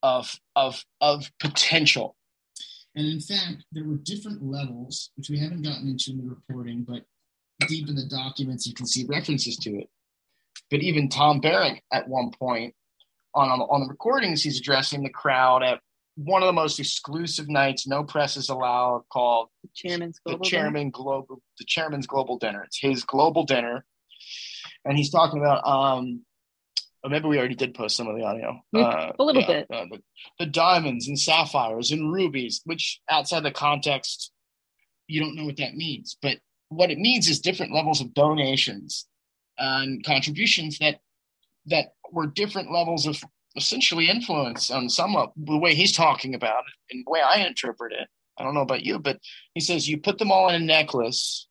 of of of potential. And in fact, there were different levels, which we haven't gotten into in the reporting, but deep in the documents, you can see references to it. But even Tom Barrack at one point on, on, the recordings, he's addressing the crowd at one of the most exclusive nights, no press is allowed, called The chairman's the global dinner. chairman global the chairman's global dinner. It's his global dinner, and he's talking about um. Or maybe we already did post some of the audio. Uh, a little yeah, bit. uh, the, the diamonds and sapphires and rubies, which outside the context, you don't know what that means. But what it means is different levels of donations and contributions that that were different levels of essentially influence on some of the way he's talking about it and the way I interpret it. I don't know about you, but he says you put them all in a necklace,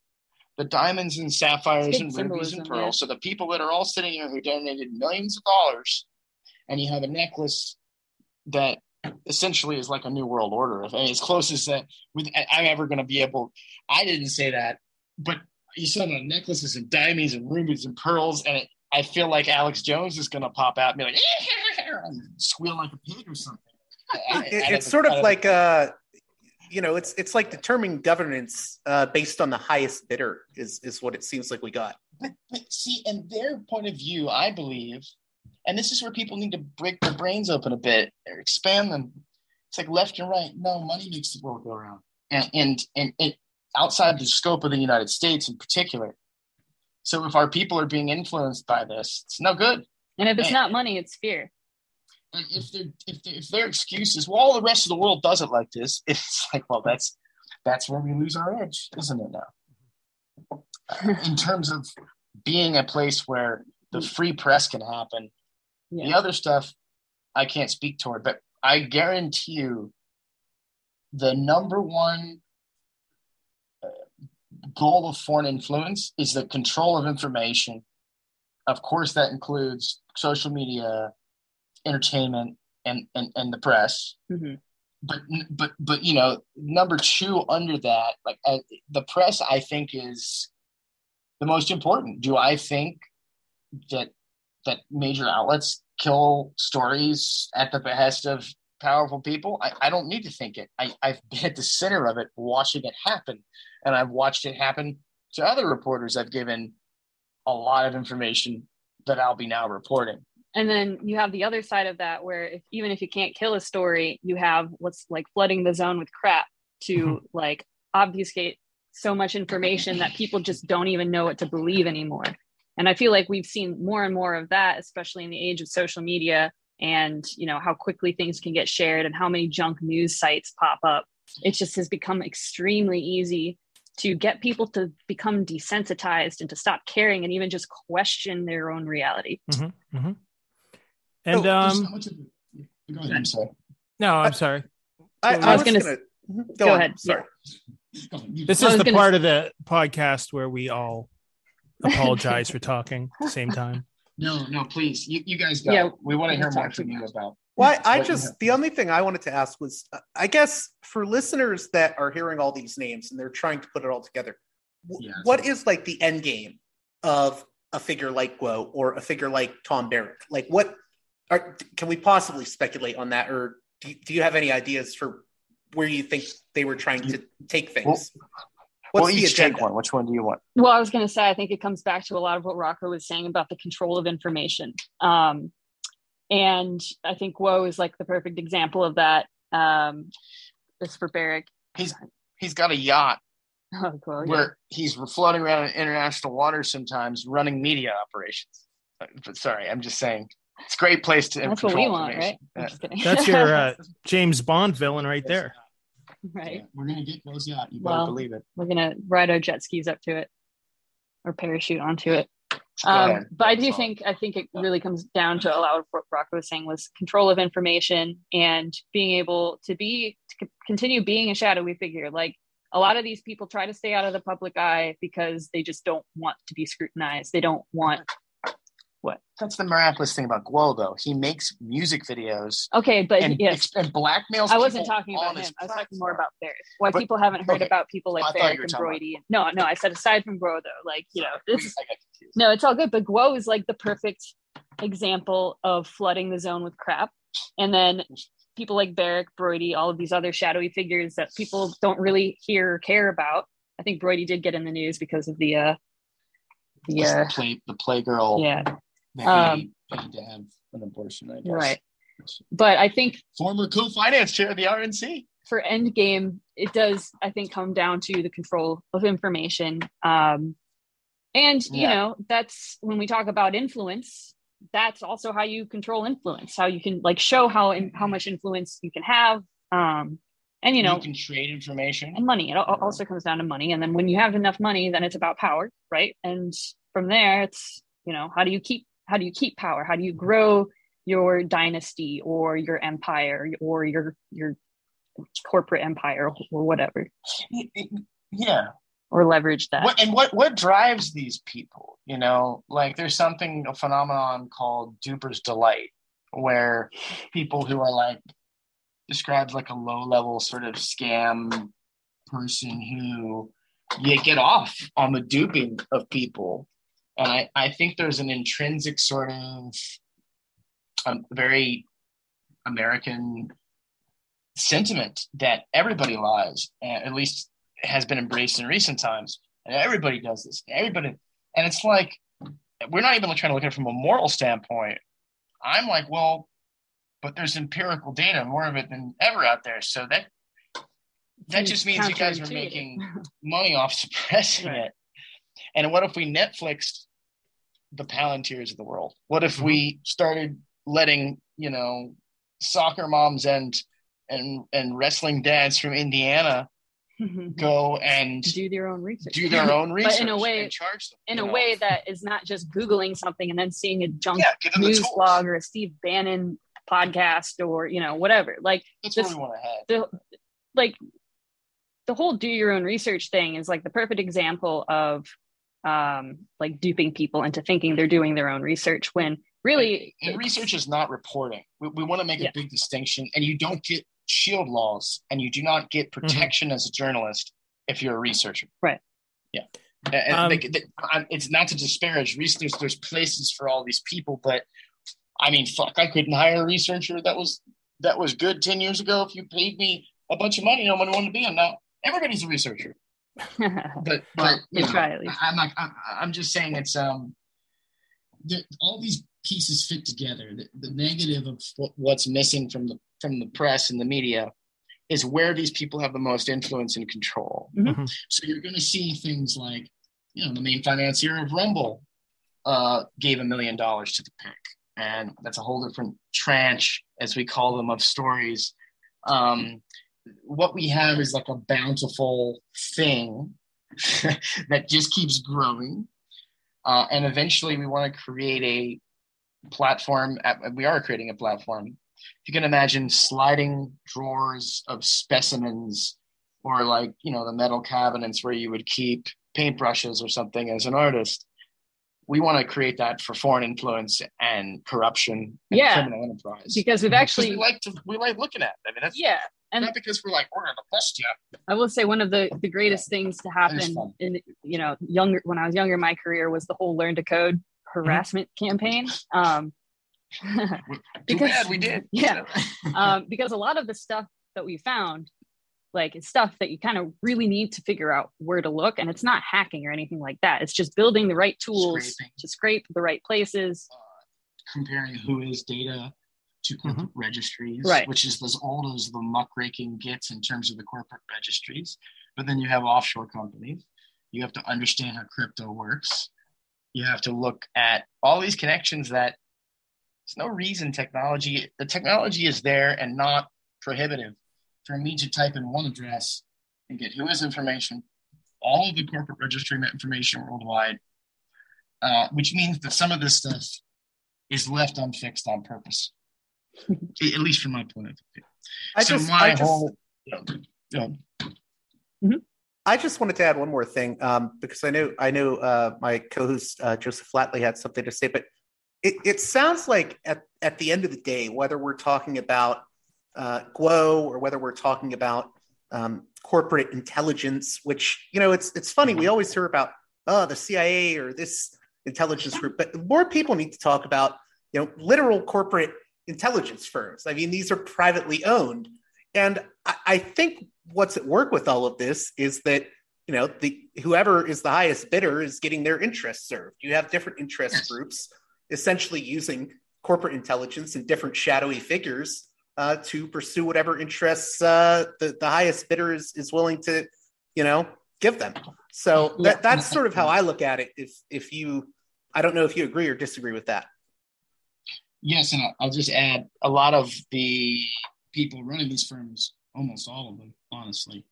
the diamonds and sapphires and rubies symbolism, and yeah. pearls. So the people that are all sitting here who donated millions of dollars, and you have a necklace that essentially is like a new world order. If as close as that with I'm ever going to be able. I didn't say that, but he said on necklaces and diamonds and rubies and pearls, and it, I feel like Alex Jones is going to pop out and be like and squeal like a pig or something. I- It- out it's the- sort out of the- like uh, you know, it's it's like determining governance uh, based on the highest bidder is is what it seems like we got. But, but see, and their point of view, I believe, and this is where people need to break their brains open a bit or expand them. It's like left and right. No, money makes the world go around, and and and it outside the scope of the United States in particular. So if our people are being influenced by this, it's no good. And if it's Man. not money, it's fear. And if their if, their- if their excuse is, well, all the rest of the world does it like this, it's like, well, that's that's where we lose our edge, isn't it? Now, in terms of being a place where the free press can happen, the other stuff I can't speak toward, but I guarantee you, the number one uh, goal of foreign influence is the control of information. Of course, that includes social media, entertainment, and and, and the press. Mhm. But but but you know, number two under that, like uh, the press, I think is the most important. Do I think that that major outlets kill stories at the behest of powerful people? I, I don't need to think it. I, I've been at the center of it, watching it happen, and I've watched it happen to other reporters. I've given a lot of information that I'll be now reporting, and then you have the other side of that where if, even if you can't kill a story you have what's like flooding the zone with crap to Mhm. like obfuscate so much information that people just don't even know what to believe anymore. And i feel like we've seen more and more of that especially in the age of social media and you know how quickly things can get shared and how many junk news sites pop up. It just has become extremely easy to get people to become desensitized and to stop caring and even just question their own reality. Hmm And Oh, um, How much of it- Go ahead, I'm sorry. no, I'm sorry. I, I I was was gonna gonna, go, go on. ahead, Sorry. Go This is the gonna part s- of the podcast where we all apologize for talking at the same time. No, no, please. You, you guys go. Yeah, we want to hear more from you about. Well, I what just the only thing I wanted to ask was, uh, I guess for listeners that are hearing all these names and they're trying to put it all together, w- Yeah. what is like the end game of a figure like Guo or a figure like Tom Barrack? Like, what are, can we possibly speculate on that, or do you, do you have any ideas for where you think they were trying to take things? What's Well, the each take one. Which one do you want? Well, I was going to say, I think it comes back to a lot of what Rocco was saying about the control of information. Um, and I think Guo is like the perfect example of that. Um, this for Barrack. He's he's got a yacht Oh, well, yeah. where he's floating around in international waters sometimes, running media operations. But sorry, I'm just saying, it's a great place to. That's what we control want, right? information. Yeah. That's your uh, James Bond villain right there. right. Yeah, we're gonna get those yacht. You better believe it. We're gonna ride our jet skis up to it or parachute onto it. Um, ahead. but I do all. think I think it really comes down to a lot of what Rocco was saying was control of information and being able to be to continue being a shadowy figure. Like a lot of these people try to stay out of the public eye because they just don't want to be scrutinized. They don't want what? That's the miraculous thing about Guo, though. He makes music videos Okay, but and, yes, and blackmails. I wasn't talking about him. I was talking more about Barrett. Why But- people haven't heard okay. about people like I thought Barrett and Broidy. No, no, I said aside from Bro though, like you know, this is I got confused. no, it's all good. But Guo is like the perfect example of flooding the zone with crap. And then people like Barrack, Broidy, all of these other shadowy figures that people don't really hear or care about. I think Broidy did get in the news because of the uh the uh the play the playgirl. yeah, that Um, to have an abortion. I guess. right. But I think Former co-finance chair of the RNC. for Endgame, it does, I think, come down to the control of information. Um, and, you know, that's when we talk about influence, that's also how you control influence, how you can like show how in, how much influence you can have. Um, and, you know, you can trade information. and money. It also comes down to money. And then when you have enough money, then it's about power, right? And from there, it's, you know, how do you keep, how do you keep power? How do you grow your dynasty or your empire or your, your corporate empire or whatever, Yeah. or leverage that? What and what what drives these people? You know, like there's something a phenomenon called duper's delight, where people who are like described like a low level sort of scam person who you get off on the duping of people. And I, I think there's an intrinsic sort of um, very American sentiment that everybody lies, and at least has been embraced in recent times. And everybody does this. Everybody, and it's like we're not even trying to look at it from a moral standpoint. I'm like, well, but there's empirical data, more of it than ever out there. So that that just means you guys are making money off suppressing Right. it. And what if we Netflixed the Palantirs of the world? What if we mm-hmm. started letting you know soccer moms and and and wrestling dads from Indiana mm-hmm. go and do their own research. do their own research but in a way- charge them in a know? way that is not just Googling something and then seeing a junk Yeah, give them the news blog or a Steve Bannon podcast or, you know, whatever. Like, That's this- what we want to have. the like the whole do your own research thing is like the perfect example of um like duping people into thinking they're doing their own research when really and it's- research is not reporting. We, we want to make Yeah. a big distinction, and you don't get shield laws, and you do not get protection as a journalist if you're a researcher. Right. Yeah. And- and Um, they- they- it's not to disparage researchers. There's, there's places for all these people, but I mean, fuck, I couldn't hire a researcher that was that was good ten years ago. If you paid me a bunch of money, no one wanted to be. And now everybody's a researcher. but but you know, try at least. I'm not. I'm, I'm just saying it's um. The, all these pieces fit together. The, the negative of what, what's missing from the from the press and the media is where these people have the most influence and control. Mhm. So you're going to see things like, you know, the main financier of Rumble uh, gave a million dollars to the PIC, and that's a whole different tranche, as we call them, of stories. Um, what we have is like a bountiful thing that just keeps growing. Uh, and eventually we want to create a platform. At, we are creating a platform. If You can imagine sliding drawers of specimens or like, you know, the metal cabinets where you would keep paintbrushes or something as an artist. We want to create that for foreign influence and corruption and Yeah. criminal enterprise. because we've Because actually we like to we like looking at. it. I mean, that's yeah and not because we're like we're gonna bust you. I will say one of the the greatest things to happen in you know younger when I was younger in my career was the whole learn to code harassment campaign. Um, Too Because- bad we did. yeah. um, because a lot of the stuff that we found, like it's stuff that you kind of really need to figure out where to look, and it's not hacking or anything like that. It's just building the right tools Scraping. to scrape the right places. Uh, comparing WHOIS data to mm-hmm. corporate registries, Right. which is as old as the muckraking gets in terms of the corporate registries. But then you have offshore companies. You have to understand how crypto works. You have to look at all these connections that there's no reason technology, the technology is there and not prohibitive for me to type in one address and get who has information, all of the corporate registry information worldwide, uh, which means that some of this stuff is left unfixed on purpose, at least from my point of view. I so just, my I just, whole, you know, you know, I just wanted to add one more thing um, because I know I know uh, my co-host uh, Joseph Flatley had something to say, but it, it sounds like at, at the end of the day, whether we're talking about uh, or whether we're talking about um, corporate intelligence, which you know it's it's funny we always hear about oh the CIA or this intelligence group, but more people need to talk about you know literal corporate intelligence firms. I mean these are privately owned, and I, I think what's at work with all of this is that you know the whoever is the highest bidder is getting their interests served. You have different interest groups essentially using corporate intelligence and different shadowy figures uh, to pursue whatever interests uh, the the highest bidder is, is willing to you know give them. So that, that's sort of how I look at it. If if you, I don't know if you agree or disagree with that. yes, and I'll, I'll just add a lot of the people running these firms, almost all of them, honestly,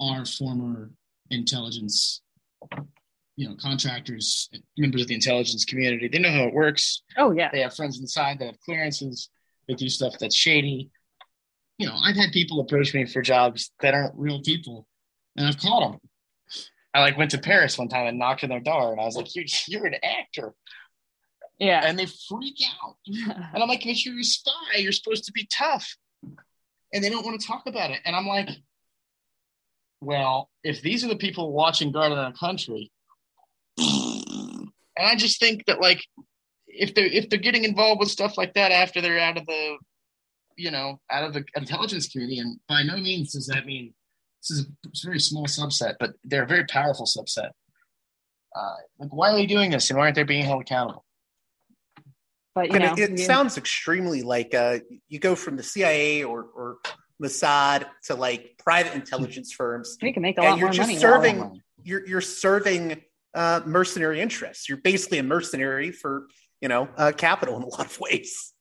are former intelligence, you know, contractors, members of the intelligence community. They know how it works. Oh yeah, They have friends inside that have clearances. They do stuff that's shady. You know, I've had people approach me for jobs that aren't real people, and I've caught them. I like went to Paris one time and knocked on their door, and I was like, "You're you're an actor," yeah. and they freak out. And I'm like, "But you're a spy. You're supposed to be tough," and they don't want to talk about it. And I'm like, "Well, if these are the people watching guard in our country," and I just think that like if they're if they're getting involved with stuff like that after they're out of the you know out of the intelligence community and by no means does that mean this is a, very small subset but they're a very powerful subset uh, like why are they doing this and why aren't they being held accountable but you know, it, it we- sounds extremely like uh, you go from the CIA or, or Mossad to like private intelligence firms. we can make a and lot you're more just money. serving- You're you're serving uh, mercenary interests. You're basically a mercenary for you know uh, capital in a lot of ways.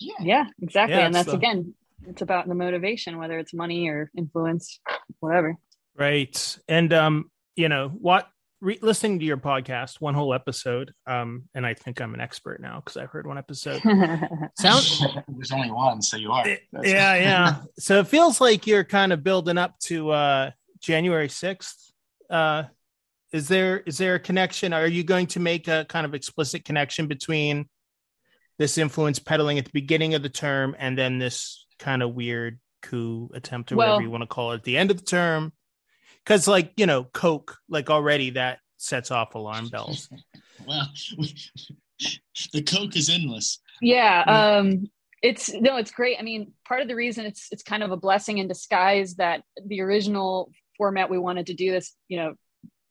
yeah Yeah, exactly. Yeah, and that's the- again, it's about the motivation, whether it's money or influence, whatever. Right. And um, you know, what re- listening to your podcast, one whole episode, um, and I think I'm an expert now because I've heard one episode. Sounds there's only one so you are That's- yeah, yeah. So it feels like you're kind of building up to uh January 6th. Uh is there is there a connection? Are you going to make a kind of explicit connection between this influence peddling at the beginning of the term and then this kind of weird coup attempt or Well- whatever you want to call it at the end of the term? Because like, you know, Coke, like already that sets off alarm bells. well the coke is endless yeah um it's no it's great i mean part of the reason it's it's kind of a blessing in disguise that the original format we wanted to do this you know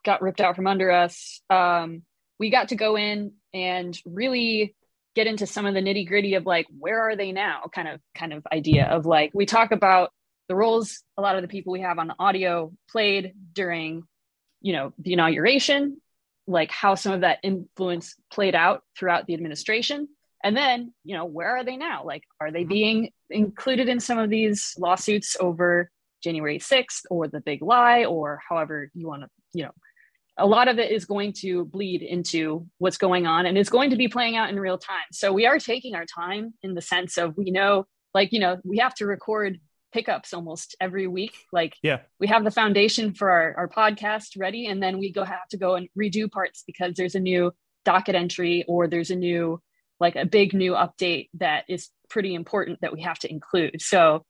got ripped out from under us. Um we got to go in and really get into some of the nitty gritty of like where are they now kind of kind of idea of like we talk about the roles a lot of the people we have on the audio played during you know the inauguration like how some of that influence played out throughout the administration. And then you know where are they now? Like are they being included in some of these lawsuits over january 6th or the big lie or however you want to you know a lot of it is going to bleed into what's going on and it's going to be playing out in real time. So we are taking our time in the sense of we know, like, you know, we have to record pickups almost every week. Like, yeah, we have the foundation for our, our podcast ready, and then we go have to go and redo parts because there's a new docket entry or there's a new, like, a big new update that is pretty important that we have to include. So,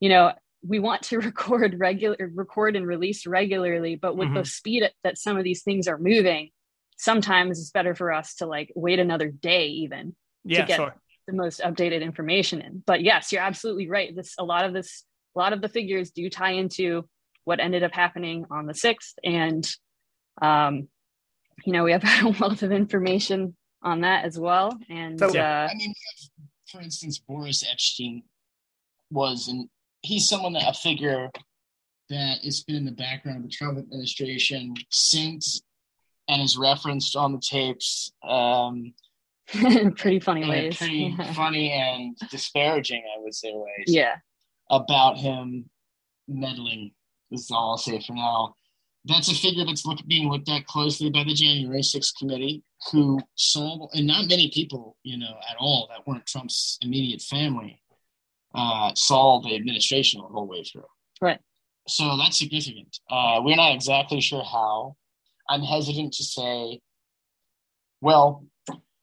you know, we want to record regular record and release regularly but with mm-hmm. the speed that some of these things are moving sometimes it's better for us to like wait another day even yeah, to get sure. the most updated information in but yes you're absolutely right this a lot of this a lot of the figures do tie into what ended up happening on the 6th and um you know we have a wealth of information on that as well and so, uh, i mean for instance boris epshteyn was in he's someone that a figure that has been in the background of the Trump administration since and is referenced on the tapes. Um, pretty funny ways. Pretty yeah. funny and disparaging, I would say, ways. Yeah. About him meddling. This is all I'll say for now. That's a figure that's look, being looked at closely by the January 6th committee, who saw, and not many people, you know, at all that weren't Trump's immediate family, uh, saw the administration the whole way through. Right. So that's significant. Uh, we're not exactly sure how. I'm hesitant to say. Well,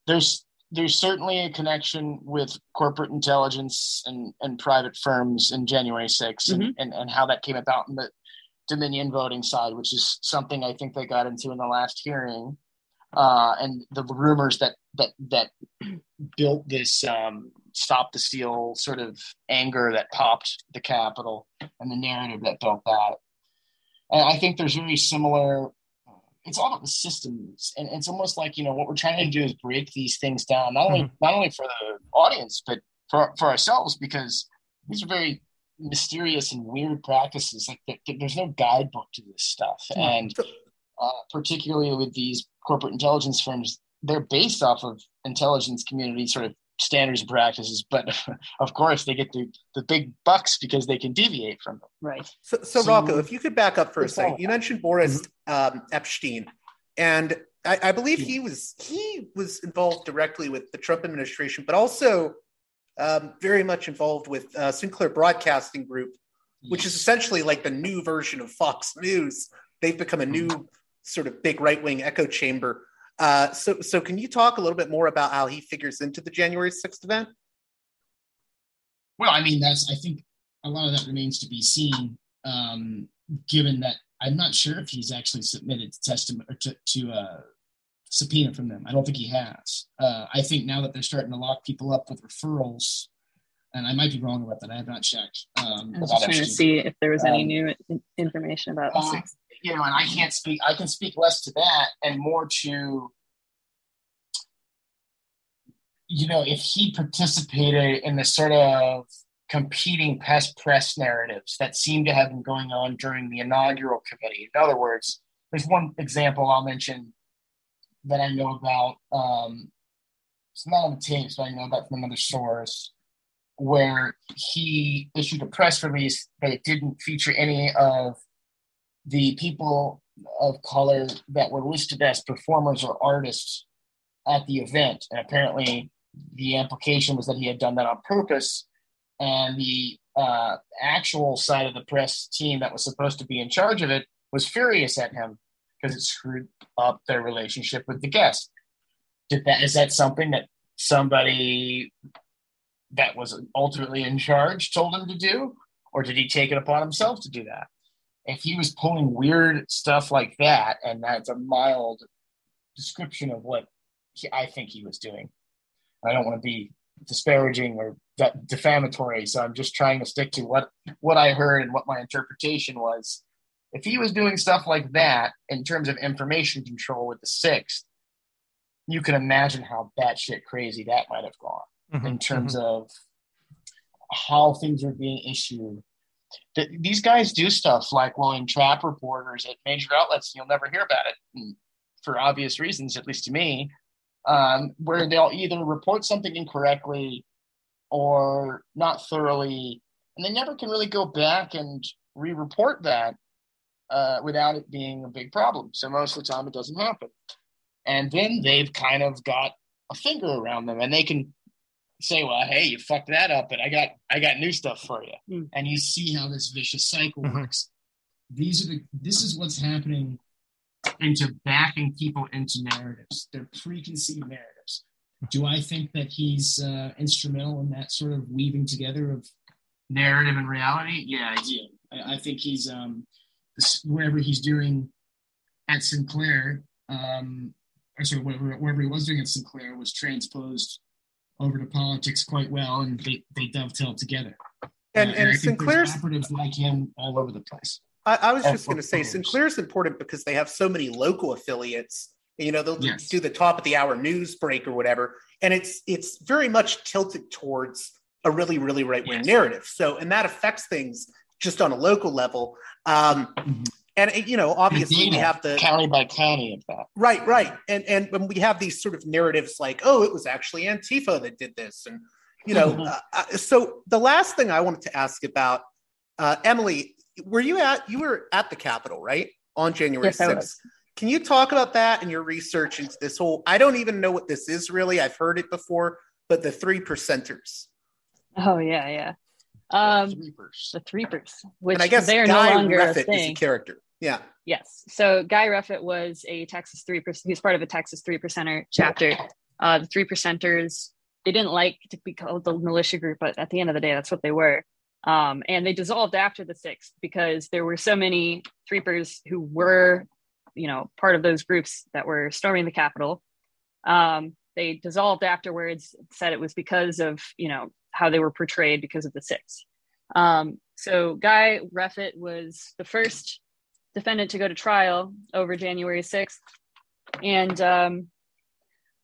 there's there's certainly a connection with corporate intelligence and, and private firms in January 6th mm-hmm. and, and, and how that came about in the Dominion voting side, which is something I think they got into in the last hearing. Uh, and the rumors that that that built this um, stop the steal sort of anger that popped the Capitol and the narrative that built that. And I think there's very similar. It's all about the systems, and it's almost like you know what we're trying to do is break these things down, not only mm-hmm. not only for the audience, but for for ourselves, because these are very mysterious and weird practices. Like there's no guidebook to this stuff, mm-hmm. and uh, particularly with these corporate intelligence firms, they're based off of intelligence community sort of standards and practices, but of course they get the, the big bucks because they can deviate from them. Right. So, so, so Rocco, if you could back up for a second, you mentioned Boris mm-hmm. um, Epshteyn, and I, I, believe he was he was involved directly with the Trump administration, but also um, very much involved with uh, Sinclair Broadcasting Group, which is essentially like the new version of Fox News. They've become a new mm-hmm. sort of big right wing echo chamber. Uh, so, so can you talk a little bit more about how he figures into the January 6th event? Well, I mean, that's, I think a lot of that remains to be seen, um, given that I'm not sure if he's actually submitted testament or to, to uh, subpoena from them. I don't think he has. Uh, I think now that they're starting to lock people up with referrals, and I might be wrong about that. I have not checked. Um, I was just trying to see if there was any um, new information about uh, you know, and I can't speak. I can speak less to that and more to, you know, if he participated in the sort of competing pest press narratives that seem to have been going on during the inaugural committee. In other words, there's one example I'll mention that I know about. Um, it's not on the tapes, but I know about from another source where he issued a press release that didn't feature any of the people of color that were listed as performers or artists at the event. And apparently, the implication was that he had done that on purpose. And the uh, actual side of the press team that was supposed to be in charge of it was furious at him because it screwed up their relationship with the guest. Did that is that something that somebody that was ultimately in charge told him to do, or did he take it upon himself to do that? If he was pulling weird stuff like that, and that's a mild description of what he, I think he was doing. I don't want to be disparaging or de- defamatory, so I'm just trying to stick to what what I heard and what my interpretation was. If he was doing stuff like that in terms of information control with the sixth, you can imagine how batshit crazy that might have gone mm-hmm. in terms mm-hmm. of how things are being issued. These guys do stuff like, well, in trap reporters at major outlets, you'll never hear about it for obvious reasons, at least to me, um, where they'll either report something incorrectly or not thoroughly, and they never can really go back and re-report that uh, without it being a big problem. So most of the time, it doesn't happen and then they've kind of got a finger around them and they can say well hey you fucked that up but i got i got new stuff for you. Mm. and you see how this vicious cycle mm-hmm. works. These are the this is what's happening into backing people into narratives. They're preconceived narratives. Do i think that he's uh, instrumental in that sort of weaving together of narrative and reality? Yeah i do. I, I think he's um wherever he's doing at sinclair um or sorry, whatever, whatever he was doing at Sinclair was transposed over to politics quite well, and they, they dovetail together. And, uh, and, and Sinclair's operatives like him all over the place. I, I was just going to say Sinclair's important because they have so many local affiliates. You know, they'll yes. do the top of the hour news break or whatever, and it's it's very much tilted towards a really really right wing yes. narrative. So, and that affects things just on a local level. Um, mm-hmm and you know obviously we have the county by county of that. Right right. And and when we have these sort of narratives like oh it was actually antifa that did this and you know mm-hmm. uh, uh, so the last thing i wanted to ask about uh, emily were you at you were at the capitol right? On january yes, 6th can you talk about that and your research into this whole i don't even know what this is really. I've heard it before but the three percenters. Oh yeah yeah um, the Threepers, which and I guess they're Guy no longer Reffitt a thing. is a character. Yeah. Yes. So Guy Reffitt was a Texas three percent. He was part of a Texas three percenter chapter. Uh, the three percenters. They didn't like to be called the militia group, but at the end of the day, that's what they were. Um, and they dissolved after the sixth because there were so many Threepers who were, you know, part of those groups that were storming the Capitol. Um, they dissolved afterwards. Said it was because of you know how they were portrayed because of the six. Um, so Guy Reffitt was the first defendant to go to trial over January 6th. And um,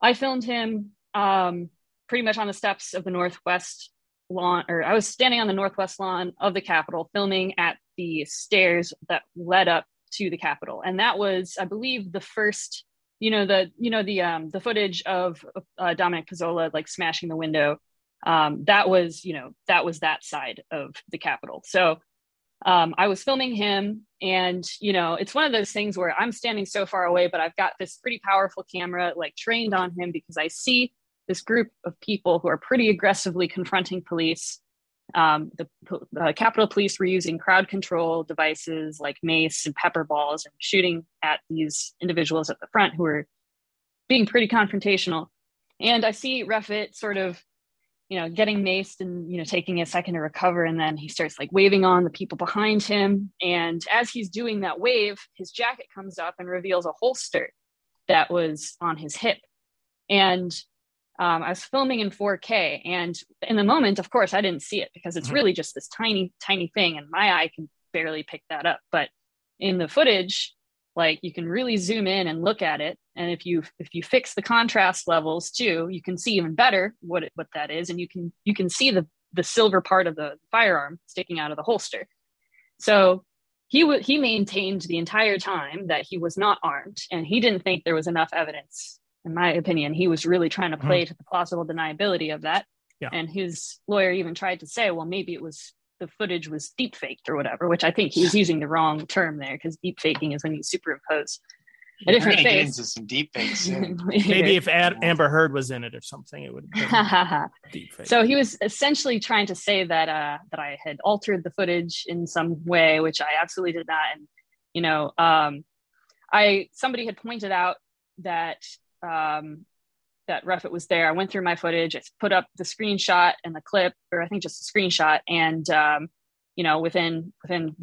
I filmed him um, pretty much on the steps of the Northwest lawn, or I was standing on the Northwest lawn of the Capitol filming at the stairs that led up to the Capitol. And that was, I believe, the first, you know, the, you know, the, um, the footage of uh, Dominic Pezzola like smashing the window um, that was you know that was that side of the capitol. So um, i was filming him and you know it's one of those things where i'm standing so far away but i've got this pretty powerful camera like trained on him because i see this group of people who are pretty aggressively confronting police. Um, the uh, capitol police were using crowd control devices like mace and pepper balls and shooting at these individuals at the front who were being pretty confrontational. And i see reffitt sort of you know, getting maced and, you know, taking a second to recover. And then he starts like waving on the people behind him. And as he's doing that wave, his jacket comes up and reveals a holster that was on his hip. And um, I was filming in 4K. And in the moment, of course, I didn't see it because it's mm-hmm. really just this tiny, tiny thing. And my eye can barely pick that up. But in the footage, like you can really zoom in and look at it. And if you if you fix the contrast levels too you can see even better what it, what that is. And you can you can see the the silver part of the firearm sticking out of the holster. So he w- he maintained the entire time that he was not armed. And he didn't think there was enough evidence. In my opinion he was really trying to play mm-hmm. to the plausible deniability of that. Yeah. and his lawyer even tried to say well maybe it was the footage was deep faked or whatever, which I think he's using the wrong term there because deep faking is when you superimpose a different face. Get into some deep fakes. Maybe if Ad- Amber Heard was in it or something, it would. deep fake. So he was essentially trying to say that uh, that I had altered the footage in some way, which I absolutely did not. And you know, um, I somebody had pointed out that um, that Reffitt was there. I went through my footage. I put up the screenshot and the clip, or I think just a screenshot. And um, you know, within within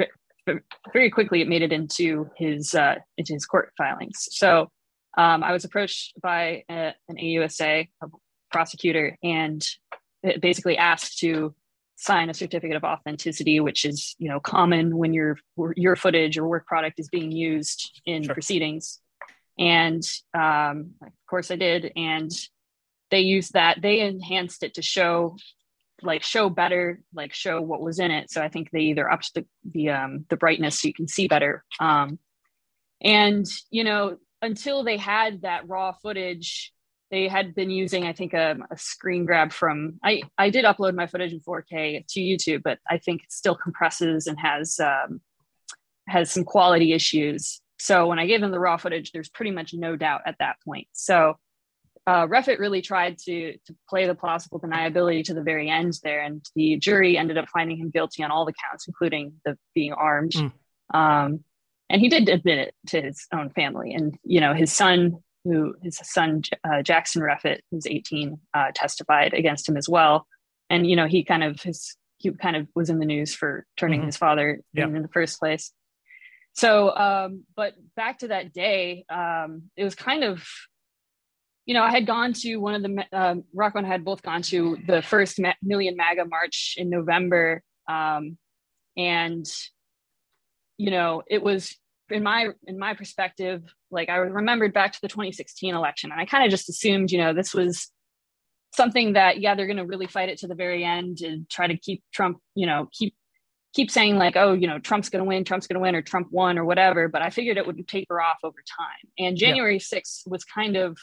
very quickly, it made it into his uh, into his court filings. So um, I was approached by a, an AUSA a prosecutor and basically asked to sign a certificate of authenticity, which is you know common when your your footage or work product is being used in sure. proceedings. And um, of course I did. And they used that, they enhanced it to show like show better, like show what was in it. So I think they either upped the the um the brightness so you can see better. Um and you know, until they had that raw footage, they had been using, I think, a, a, screen grab from. I I did upload my footage in 4K to YouTube, but I think it still compresses and has um, has some quality issues. So when I gave them the raw footage, there's pretty much no doubt at that point. So uh, Reffitt really tried to to play the plausible deniability to the very end there, and the jury ended up finding him guilty on all the counts, including the being armed. Mm. Um, and he did admit it to his own family, and you know his son, who his son uh, Jackson Reffitt, who's 18, uh, testified against him as well. And you know he kind of his he kind of was in the news for turning mm-hmm. his father yeah. in, in the first place. So, um, but back to that day, um, it was kind of, you know, I had gone to one of the, um, Rocco and I had both gone to the first Million MAGA March in November. Um, and, you know, it was in my, in my perspective, like I remembered back to the 2016 election and I kind of just assumed, you know, this was something that, yeah, they're going to really fight it to the very end and try to keep Trump, you know, keep keep saying like, oh, you know, Trump's going to win, Trump's going to win, or Trump won, or whatever. But I figured it would taper off over time. And January yeah. 6th was kind of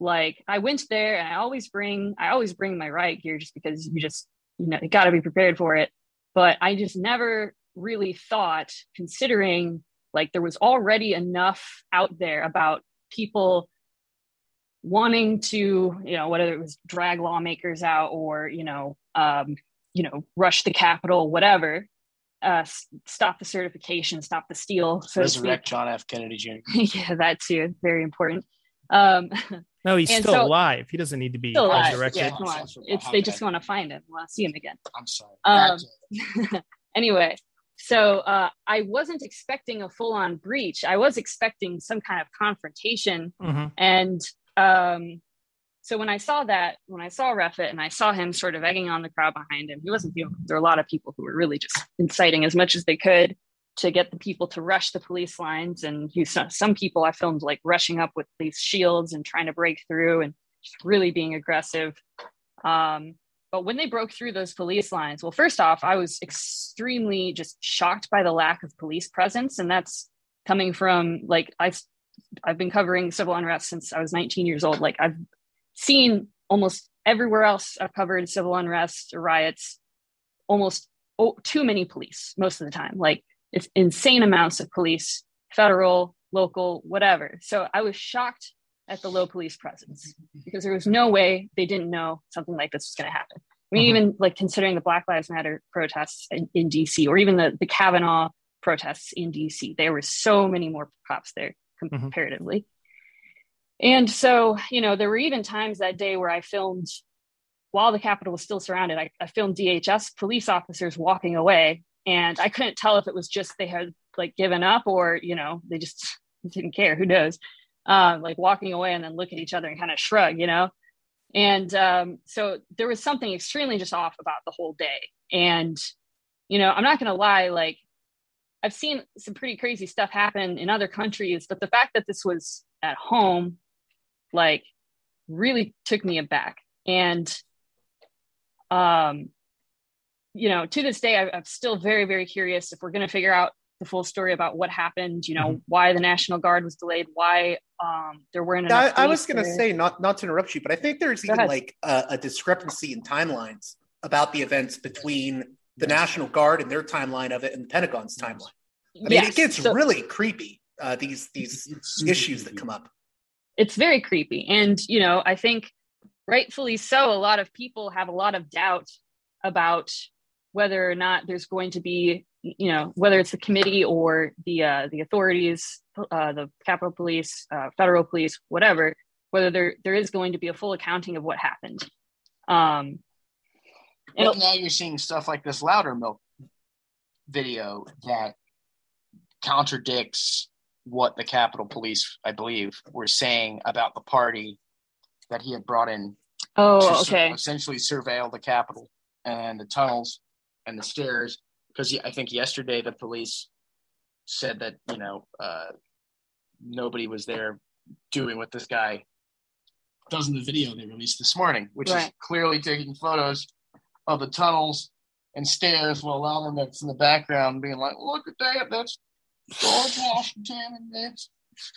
like I went there, and I always bring I always bring my riot gear just because you just you know you got to be prepared for it. But I just never really thought, considering like there was already enough out there about people wanting to, you know, whether it was drag lawmakers out or you know, um, you know, rush the Capitol, whatever uh, stop the certification, stop the steal. So Resurrect John F. Kennedy Jr. yeah, that too. Very important. Um, no, he's still so, alive. He doesn't need to be resurrected. Yeah, come on. It's, they just want to find him. Want to see him again. I'm sorry. Um, anyway, so uh, I wasn't expecting a full-on breach. I was expecting some kind of confrontation, mm-hmm. and um, so when I saw that, when I saw Reffitt and I saw him sort of egging on the crowd behind him, he wasn't the only. There were a lot of people who were really just inciting as much as they could to get the people to rush the police lines. And saw some people I filmed like rushing up with these shields and trying to break through and just really being aggressive. Um, but when they broke through those police lines, well, first off, I was extremely just shocked by the lack of police presence, and that's coming from like I've I've been covering civil unrest since I was 19 years old. Like I've seen almost everywhere else I've covered civil unrest or riots, almost oh, too many police most of the time. Like it's insane amounts of police, federal, local, whatever. So I was shocked at the low police presence because there was no way they didn't know something like this was going to happen. I mean, uh-huh. even like considering the Black Lives Matter protests in, in, DC or even the, the Kavanaugh protests in DC, there were so many more cops there mm-hmm. And so, you know, there were even times that day where I filmed while the Capitol was still surrounded. I, I filmed DHS police officers walking away, and I couldn't tell if it was just they had like given up or, you know, they just didn't care. Who knows? Uh, like walking away and then look at each other and kind of shrug, you know? And um, so there was something extremely just off about the whole day. And, you know, I'm not going to lie, like, I've seen some pretty crazy stuff happen in other countries, but the fact that this was at home like really took me aback. And, um, you know, to this day, I, am still very, very curious if we're going to figure out the full story about what happened. You know, mm-hmm. why the National Guard was delayed, why um, there weren't enough. I, I was going to say, not not to interrupt you, but I think there's Go even ahead. like a, a discrepancy in timelines about the events between the National Guard and their timeline of it and the Pentagon's timeline. I mean, yes. it gets so, really creepy. Uh, these these issues creepy. that come up it's very creepy. And, you know, I think rightfully so, a lot of people have a lot of doubt about whether or not there's going to be, you know, whether it's the committee or the uh, the authorities, uh, the Capitol Police, uh, federal police, whatever, whether there there is going to be a full accounting of what happened. Um, and now you're seeing stuff like this louder milk video that contradicts what the Capitol Police, I believe, were saying about the party that he had brought in. Oh, okay. essentially surveil the Capitol and the tunnels and the stairs. Because I think yesterday the police said that you know uh, nobody was there doing what this guy does in the video they released this morning, which Right. is clearly taking photos of the tunnels and stairs while Alvin that's in the background being like, look at that, that's George Washington and this.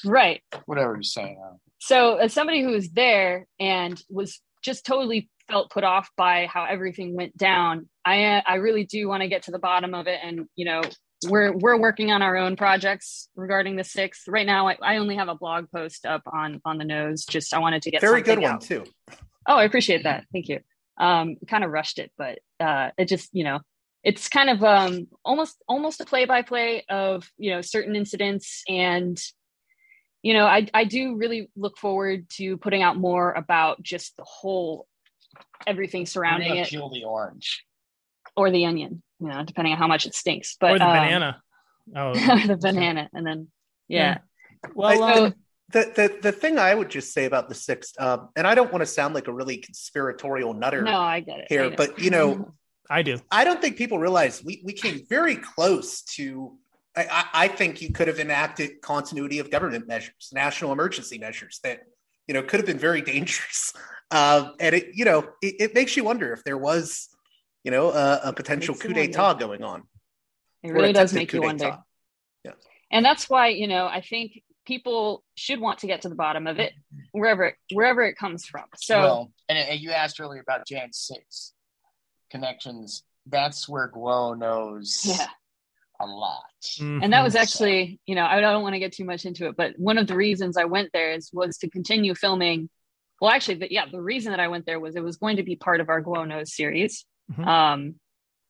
right whatever he's saying. so as somebody who was there and was just totally felt put off by how everything went down i uh, i really do want to get to the bottom of it and you know we're we're working on our own projects regarding the sixth right now i, I only have a blog post up on on the Knows just i wanted to get Very good one out. too. Oh, I appreciate that. Thank you. Um, kind of rushed it, but uh, it just, you know, it's kind of um, almost almost a play by play of you know certain incidents, and you know, I I do really look forward to putting out more about just the whole everything surrounding it peel the orange. or the onion, you know, depending on how much it stinks. But or the um, banana. Oh, the banana, and then yeah, well, I- um, The, the the thing I would just say about the sixth, um, and I don't want to sound like a really conspiratorial nutter no, I get it. Here, know. but you know, I do. I don't think people realize we, we came very close to. I, I, I think you could have enacted continuity of government measures, national emergency measures that you know could have been very dangerous, um, and it you know it, it makes you wonder if there was you know a, a potential coup d'état going on. it really does make you wonder. d'etat. and that's why you know i think people should want to get to the bottom of it wherever wherever it comes from so well, and, and you asked earlier about Jan 6 connections. That's where Guo knows yeah a lot. and that was Mhm. actually you know i don't want to get too much into it but one of the reasons i went there is was to continue filming well actually the, yeah the reason that i went there was it was going to be part of our Guo Knows series Mhm. um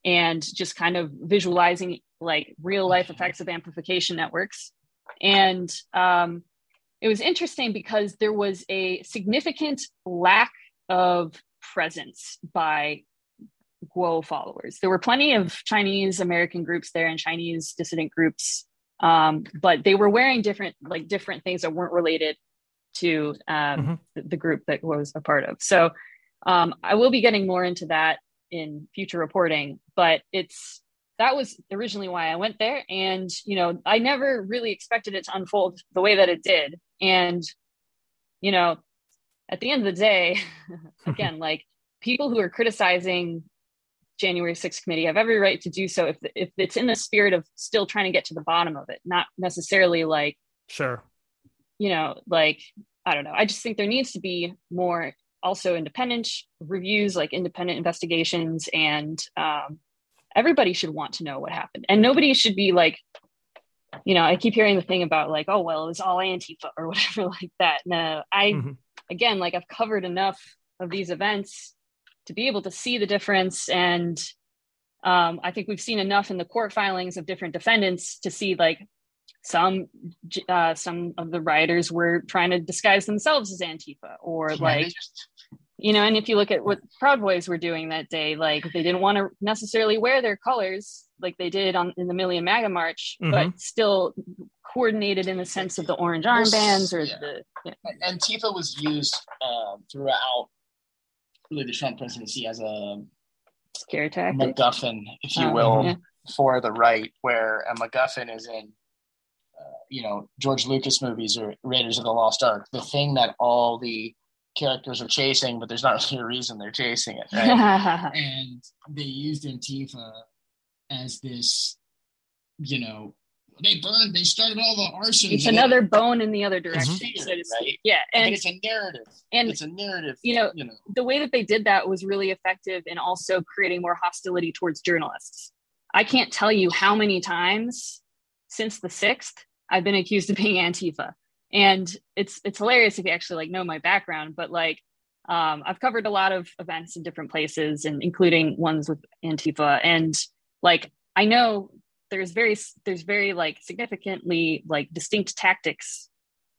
and just kind of visualizing like real life effects of amplification networks and um it was interesting because there was a significant lack of presence by Guo followers. There were plenty of Chinese American groups there and Chinese dissident groups, um, but they were wearing different like different things that weren't related to um, Mhm. the, the group that was a part of. So um, I will be getting more into that in future reporting, but it's that was originally why I went there, and you know I never really expected it to unfold the way that it did, and you know at the end of the day, again, like people who are criticizing January 6th committee have every right to do so if, if it's in the spirit of still trying to get to the bottom of it, not necessarily like, Sure. you know, like, I don't know. I just think there needs to be more also independent reviews, like independent investigations, and um, everybody should want to know what happened. And nobody should be like, you know, I keep hearing the thing about like, oh, well, it was all Antifa or whatever like that. No, I, Mhm. again, like I've covered enough of these events to be able to see the difference. And um, I think we've seen enough in the court filings of different defendants to see like some uh, some of the rioters were trying to disguise themselves as Antifa or Yeah, like just you know and if you look at what proud boys were doing that day like they didn't want to necessarily wear their colors like they did on in the million maga march but still coordinated in the sense of the orange armbands or Yeah. the yeah. Antifa was used um, throughout really the Trump presidency as a scare tactic MacGuffin, if you Oh, will, yeah. for the right, where a MacGuffin is in, uh, you know, George Lucas movies or Raiders of the Lost Ark, the thing that all the characters are chasing, but there's not really a reason they're chasing it, right? and they used Antifa as this, you know, they burned, they started all the arson. it's another bone in the other direction fear, so to speak. right? yeah I and it's a narrative. and it's a narrative. you know, you know, the way that they did that was really effective in also creating more hostility towards journalists. I can't tell you how many times since the sixth I've been accused of being Antifa, and it's it's hilarious if you actually like know my background. But like, um, I've covered a lot of events in different places, and including ones with Antifa, and like I know there's very there's very like significantly like distinct tactics,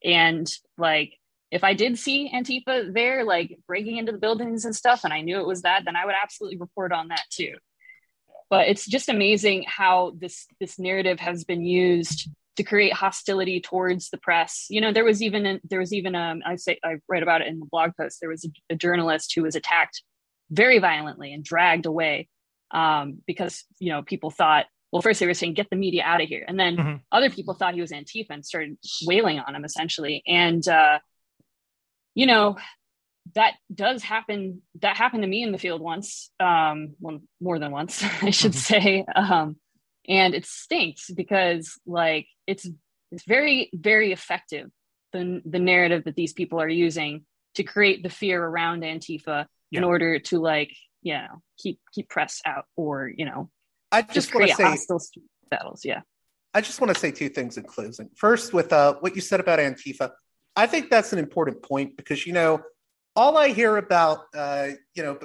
and like if I did see Antifa there, like breaking into the buildings and stuff, and I knew it was that, then I would absolutely report on that too. But it's just amazing how this this narrative has been used to create hostility towards the press. You know, there was even there was even um, I say I write about it in the blog post. There was a, a journalist who was attacked very violently and dragged away um, because you know people thought well, first they were saying, get the media out of here. And then Mhm. other people thought he was Antifa and started wailing on him essentially. And, uh, you know, that does happen. That happened to me in the field once, um, well, more than once, I should Mhm. say. Um, and it stinks because like it's it's very very effective the the narrative that these people are using to create the fear around Antifa in order to like you know keep keep press out or you know I just just want to say hostile battles. Yeah. I just want to say two things in closing. First, with uh, what you said about Antifa, I think that's an important point because you know all I hear about, uh, you know,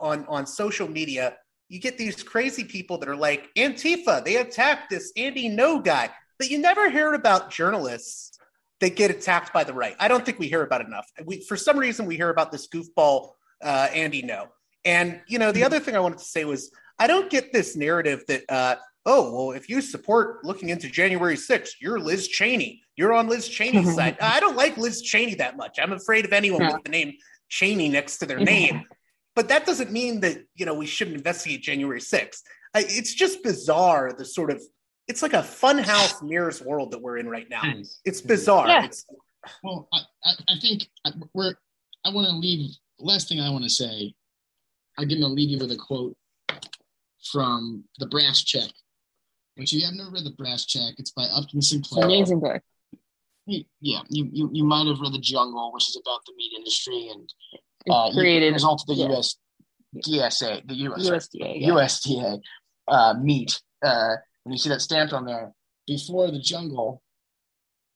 on on social media, you get these crazy people that are like Antifa. They attacked this Andy Ngo guy, but you never hear about journalists that get attacked by the right. I don't think we hear about enough. We, for some reason, we hear about this goofball uh, Andy Ngo. And you know, the other thing I wanted to say was I don't get this narrative that. Uh, oh, well, if you support looking into January 6th, you're Liz Cheney. You're on Liz Cheney's side. I don't like Liz Cheney that much. I'm afraid of anyone Yeah. with the name Cheney next to their name. But that doesn't mean that, you know, we shouldn't investigate January 6th. I, it's just bizarre, the sort of, it's like a funhouse mirrors world that we're in right now. It's bizarre. Yeah. It's, Well, I, I, I think we're. I want to leave. Last thing I want to say, I'm going to leave you with a quote from the Brass Check. Which if you have never read the Brass Check, it's by Upton Sinclair. amazing book. Yeah, you, you you might have read the Jungle, which is about the meat industry and uh, created result of the yeah. US DSA, the US USDA. Yeah. USDA uh, meat. Uh, when you see that stamped on there, before the jungle,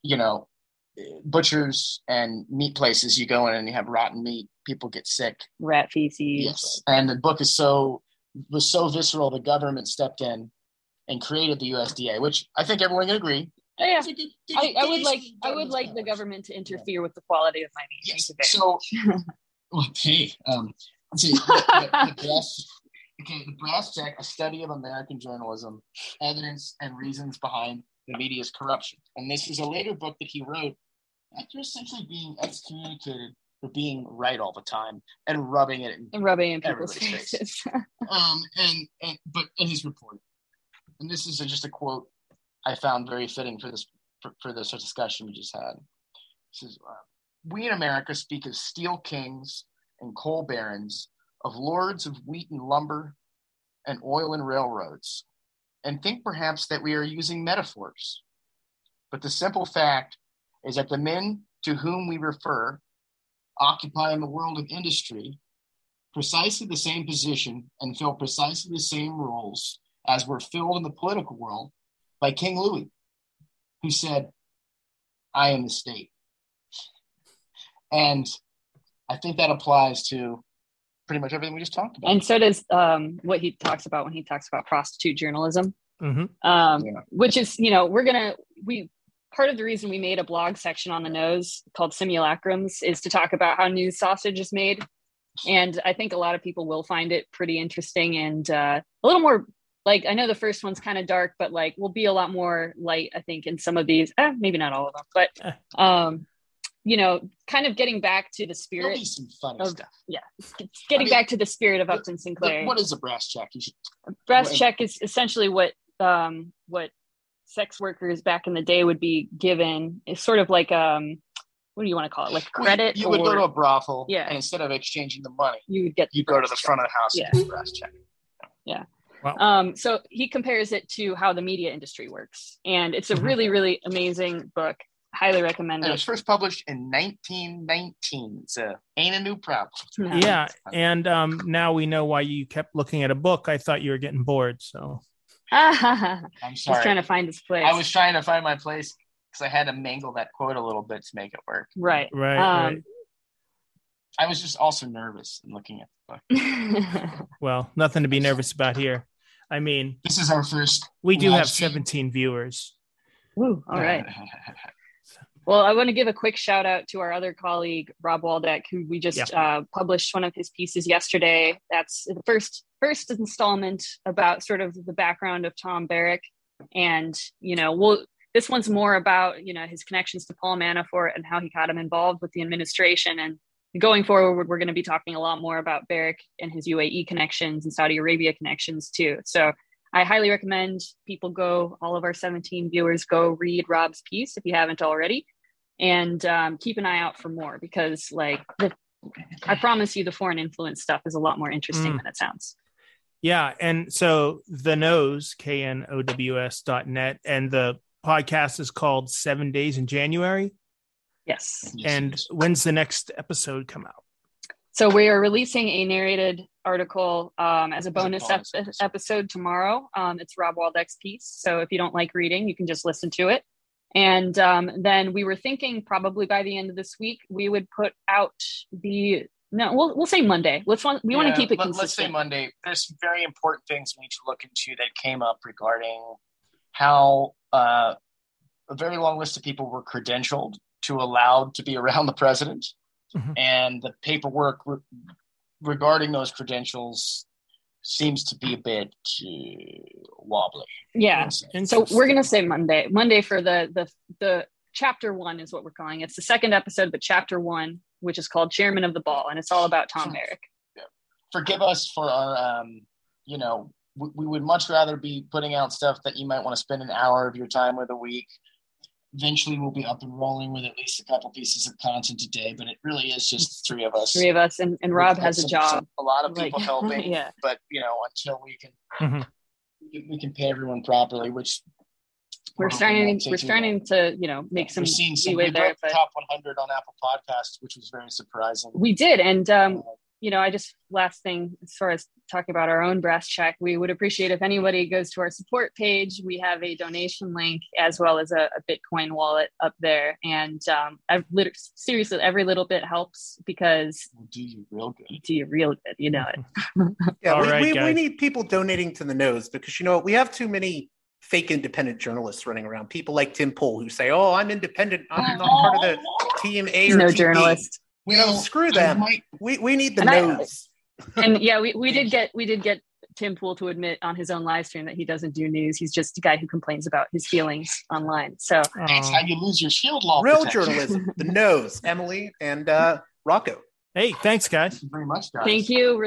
you know, butchers and meat places, you go in and you have rotten meat, people get sick. Rat feces. Yes, and the book is so was so visceral. The government stepped in and created the USDA, which I think everyone can agree. Oh, yeah. It's a good- good- I, I would like I would like the government to interfere with the quality of my meat. Yes. So, okay, um, see, the, the, the brass, okay, the brass check, a study of American journalism, evidence and reasons behind the media's corruption. And this is a later book that he wrote after essentially being excommunicated for being right all the time and rubbing it in. and rubbing in people's faces. Um, and, and but in his report, and this is just a quote I found very fitting for this for, for this discussion we just had. He says, uh, "We in America speak of steel kings and coal barons, of lords of wheat and lumber, and oil and railroads, and think perhaps that we are using metaphors. But the simple fact is that the men to whom we refer occupy in the world of industry precisely the same position and fill precisely the same roles as were filled in the political world by King Louis, who said, I am the state. And I think that applies to pretty much everything we just talked about. and so does um, what he talks about when he talks about prostitute journalism. Mhm. um, Yeah. which is you know we're gonna we part of the reason we made a blog section on the Knows called simulacrums is to talk about how news sausage is made and i think a lot of people will find it pretty interesting and uh, a little more like i know the first one's kind of dark but like will be a lot more light i think in some of these eh, maybe not all of them Eh. but um you know kind of getting back to the spirit be some funny of- stuff. Yeah getting I mean, back to the spirit of the- upton The- sinclair what is a brass check? You should, brass Well, check is essentially what um what sex workers back in the day would be given is sort of like um what do you want to call it like credit You would or go to a brothel, Yeah. and instead of exchanging the money, you would get you go to the front of the house Yeah. and get a brass check. Yeah. Um so he compares it to how the media industry works and it's a Mhm. really really amazing book highly recommend it it was first published in 1919. So ain't a new problem. Yeah, and um, now we know why you kept looking at a book. I thought you were getting bored. So I'm just sorry. trying to find his place I was trying to find my place because I had to mangle that quote a little bit to make it work. right right, um I was just also nervous in looking at the book. Well, nothing to be nervous about here. I mean, This is our first. we do have stream. 17 viewers. Woo, all right Well, I want to give a quick shout out to our other colleague, Rob Waldeck, who we just uh, published one of his pieces yesterday. That's the first first installment about sort of the background of Tom Barrack, and you know, we'll this one's more about you know his connections to Paul Manafort and how he got him involved with the administration. And going forward, we're going to be talking a lot more about Barrack and his UAE connections and Saudi Arabia connections too. So I highly recommend people go, all of our 17 viewers go read Rob's piece if you haven't already, and um, keep an eye out for more because, like, the, I promise you, the foreign influence stuff is a lot more interesting mm. than it sounds. Yeah. And so the knows, K N O W S dot net, and the podcast is called Seven Days in January. Yes. And when's the next episode come out? So we are releasing a narrated article um, as a bonus, bonus ep- episode tomorrow. Um, it's Rob Waldeck's piece. So if you don't like reading, you can just listen to it. And um, then we were thinking probably by the end of this week we would put out the no, we'll we'll say Monday. Let's want we yeah, want to keep it let, consistent. Let's say Monday. There's some very important things we need to look into that came up regarding how uh, a very long list of people were credentialed to allowed to be around the president, mm-hmm. and the paperwork re- regarding those credentials seems to be a bit uh, wobbly. Yeah. So we're gonna say Monday. Monday for the the the chapter one is what we're calling it. It's the second episode, but chapter one which is called Chairman of the Ball, and it's all about Tom Barrack. Forgive us for our, um, you know, we, we would much rather be putting out stuff that you might want to spend an hour of your time with a week. Eventually, we'll be up and rolling with at least a couple pieces of content a day, but it really is just three of us. Three of us, and, and Rob has a job. a lot of people like, helping, yeah. But you know, until we can, mm-hmm. we can pay everyone properly, which we're starting we're starting to you know make some we're seeing some we there but top 100 on apple podcasts which was very surprising we did and um you know i just last thing as far as talking about our own brass check we would appreciate if anybody goes to our support page. We have a donation link as well as a, a bitcoin wallet up there. And um i've lit- seriously every little bit helps because we'll do you real good? do you real good? You know it. Yeah we, right, we, we need people donating to the Knows because you know we have too many fake independent journalists running around. People like Tim Pool who say, "Oh, I'm independent. I'm not part of the team A or no team journalist." We don't screw them. Might... We we need the and Knows. I, and yeah, we, we did get we did get Tim Pool to admit on his own live stream that he doesn't do news. He's just a guy who complains about his feelings online. So that's how you lose your shield law. Real protection. journalism, the Knows, Emily and uh, Rocco. Hey, thanks, guys. Thank you very much, guys. Thank you.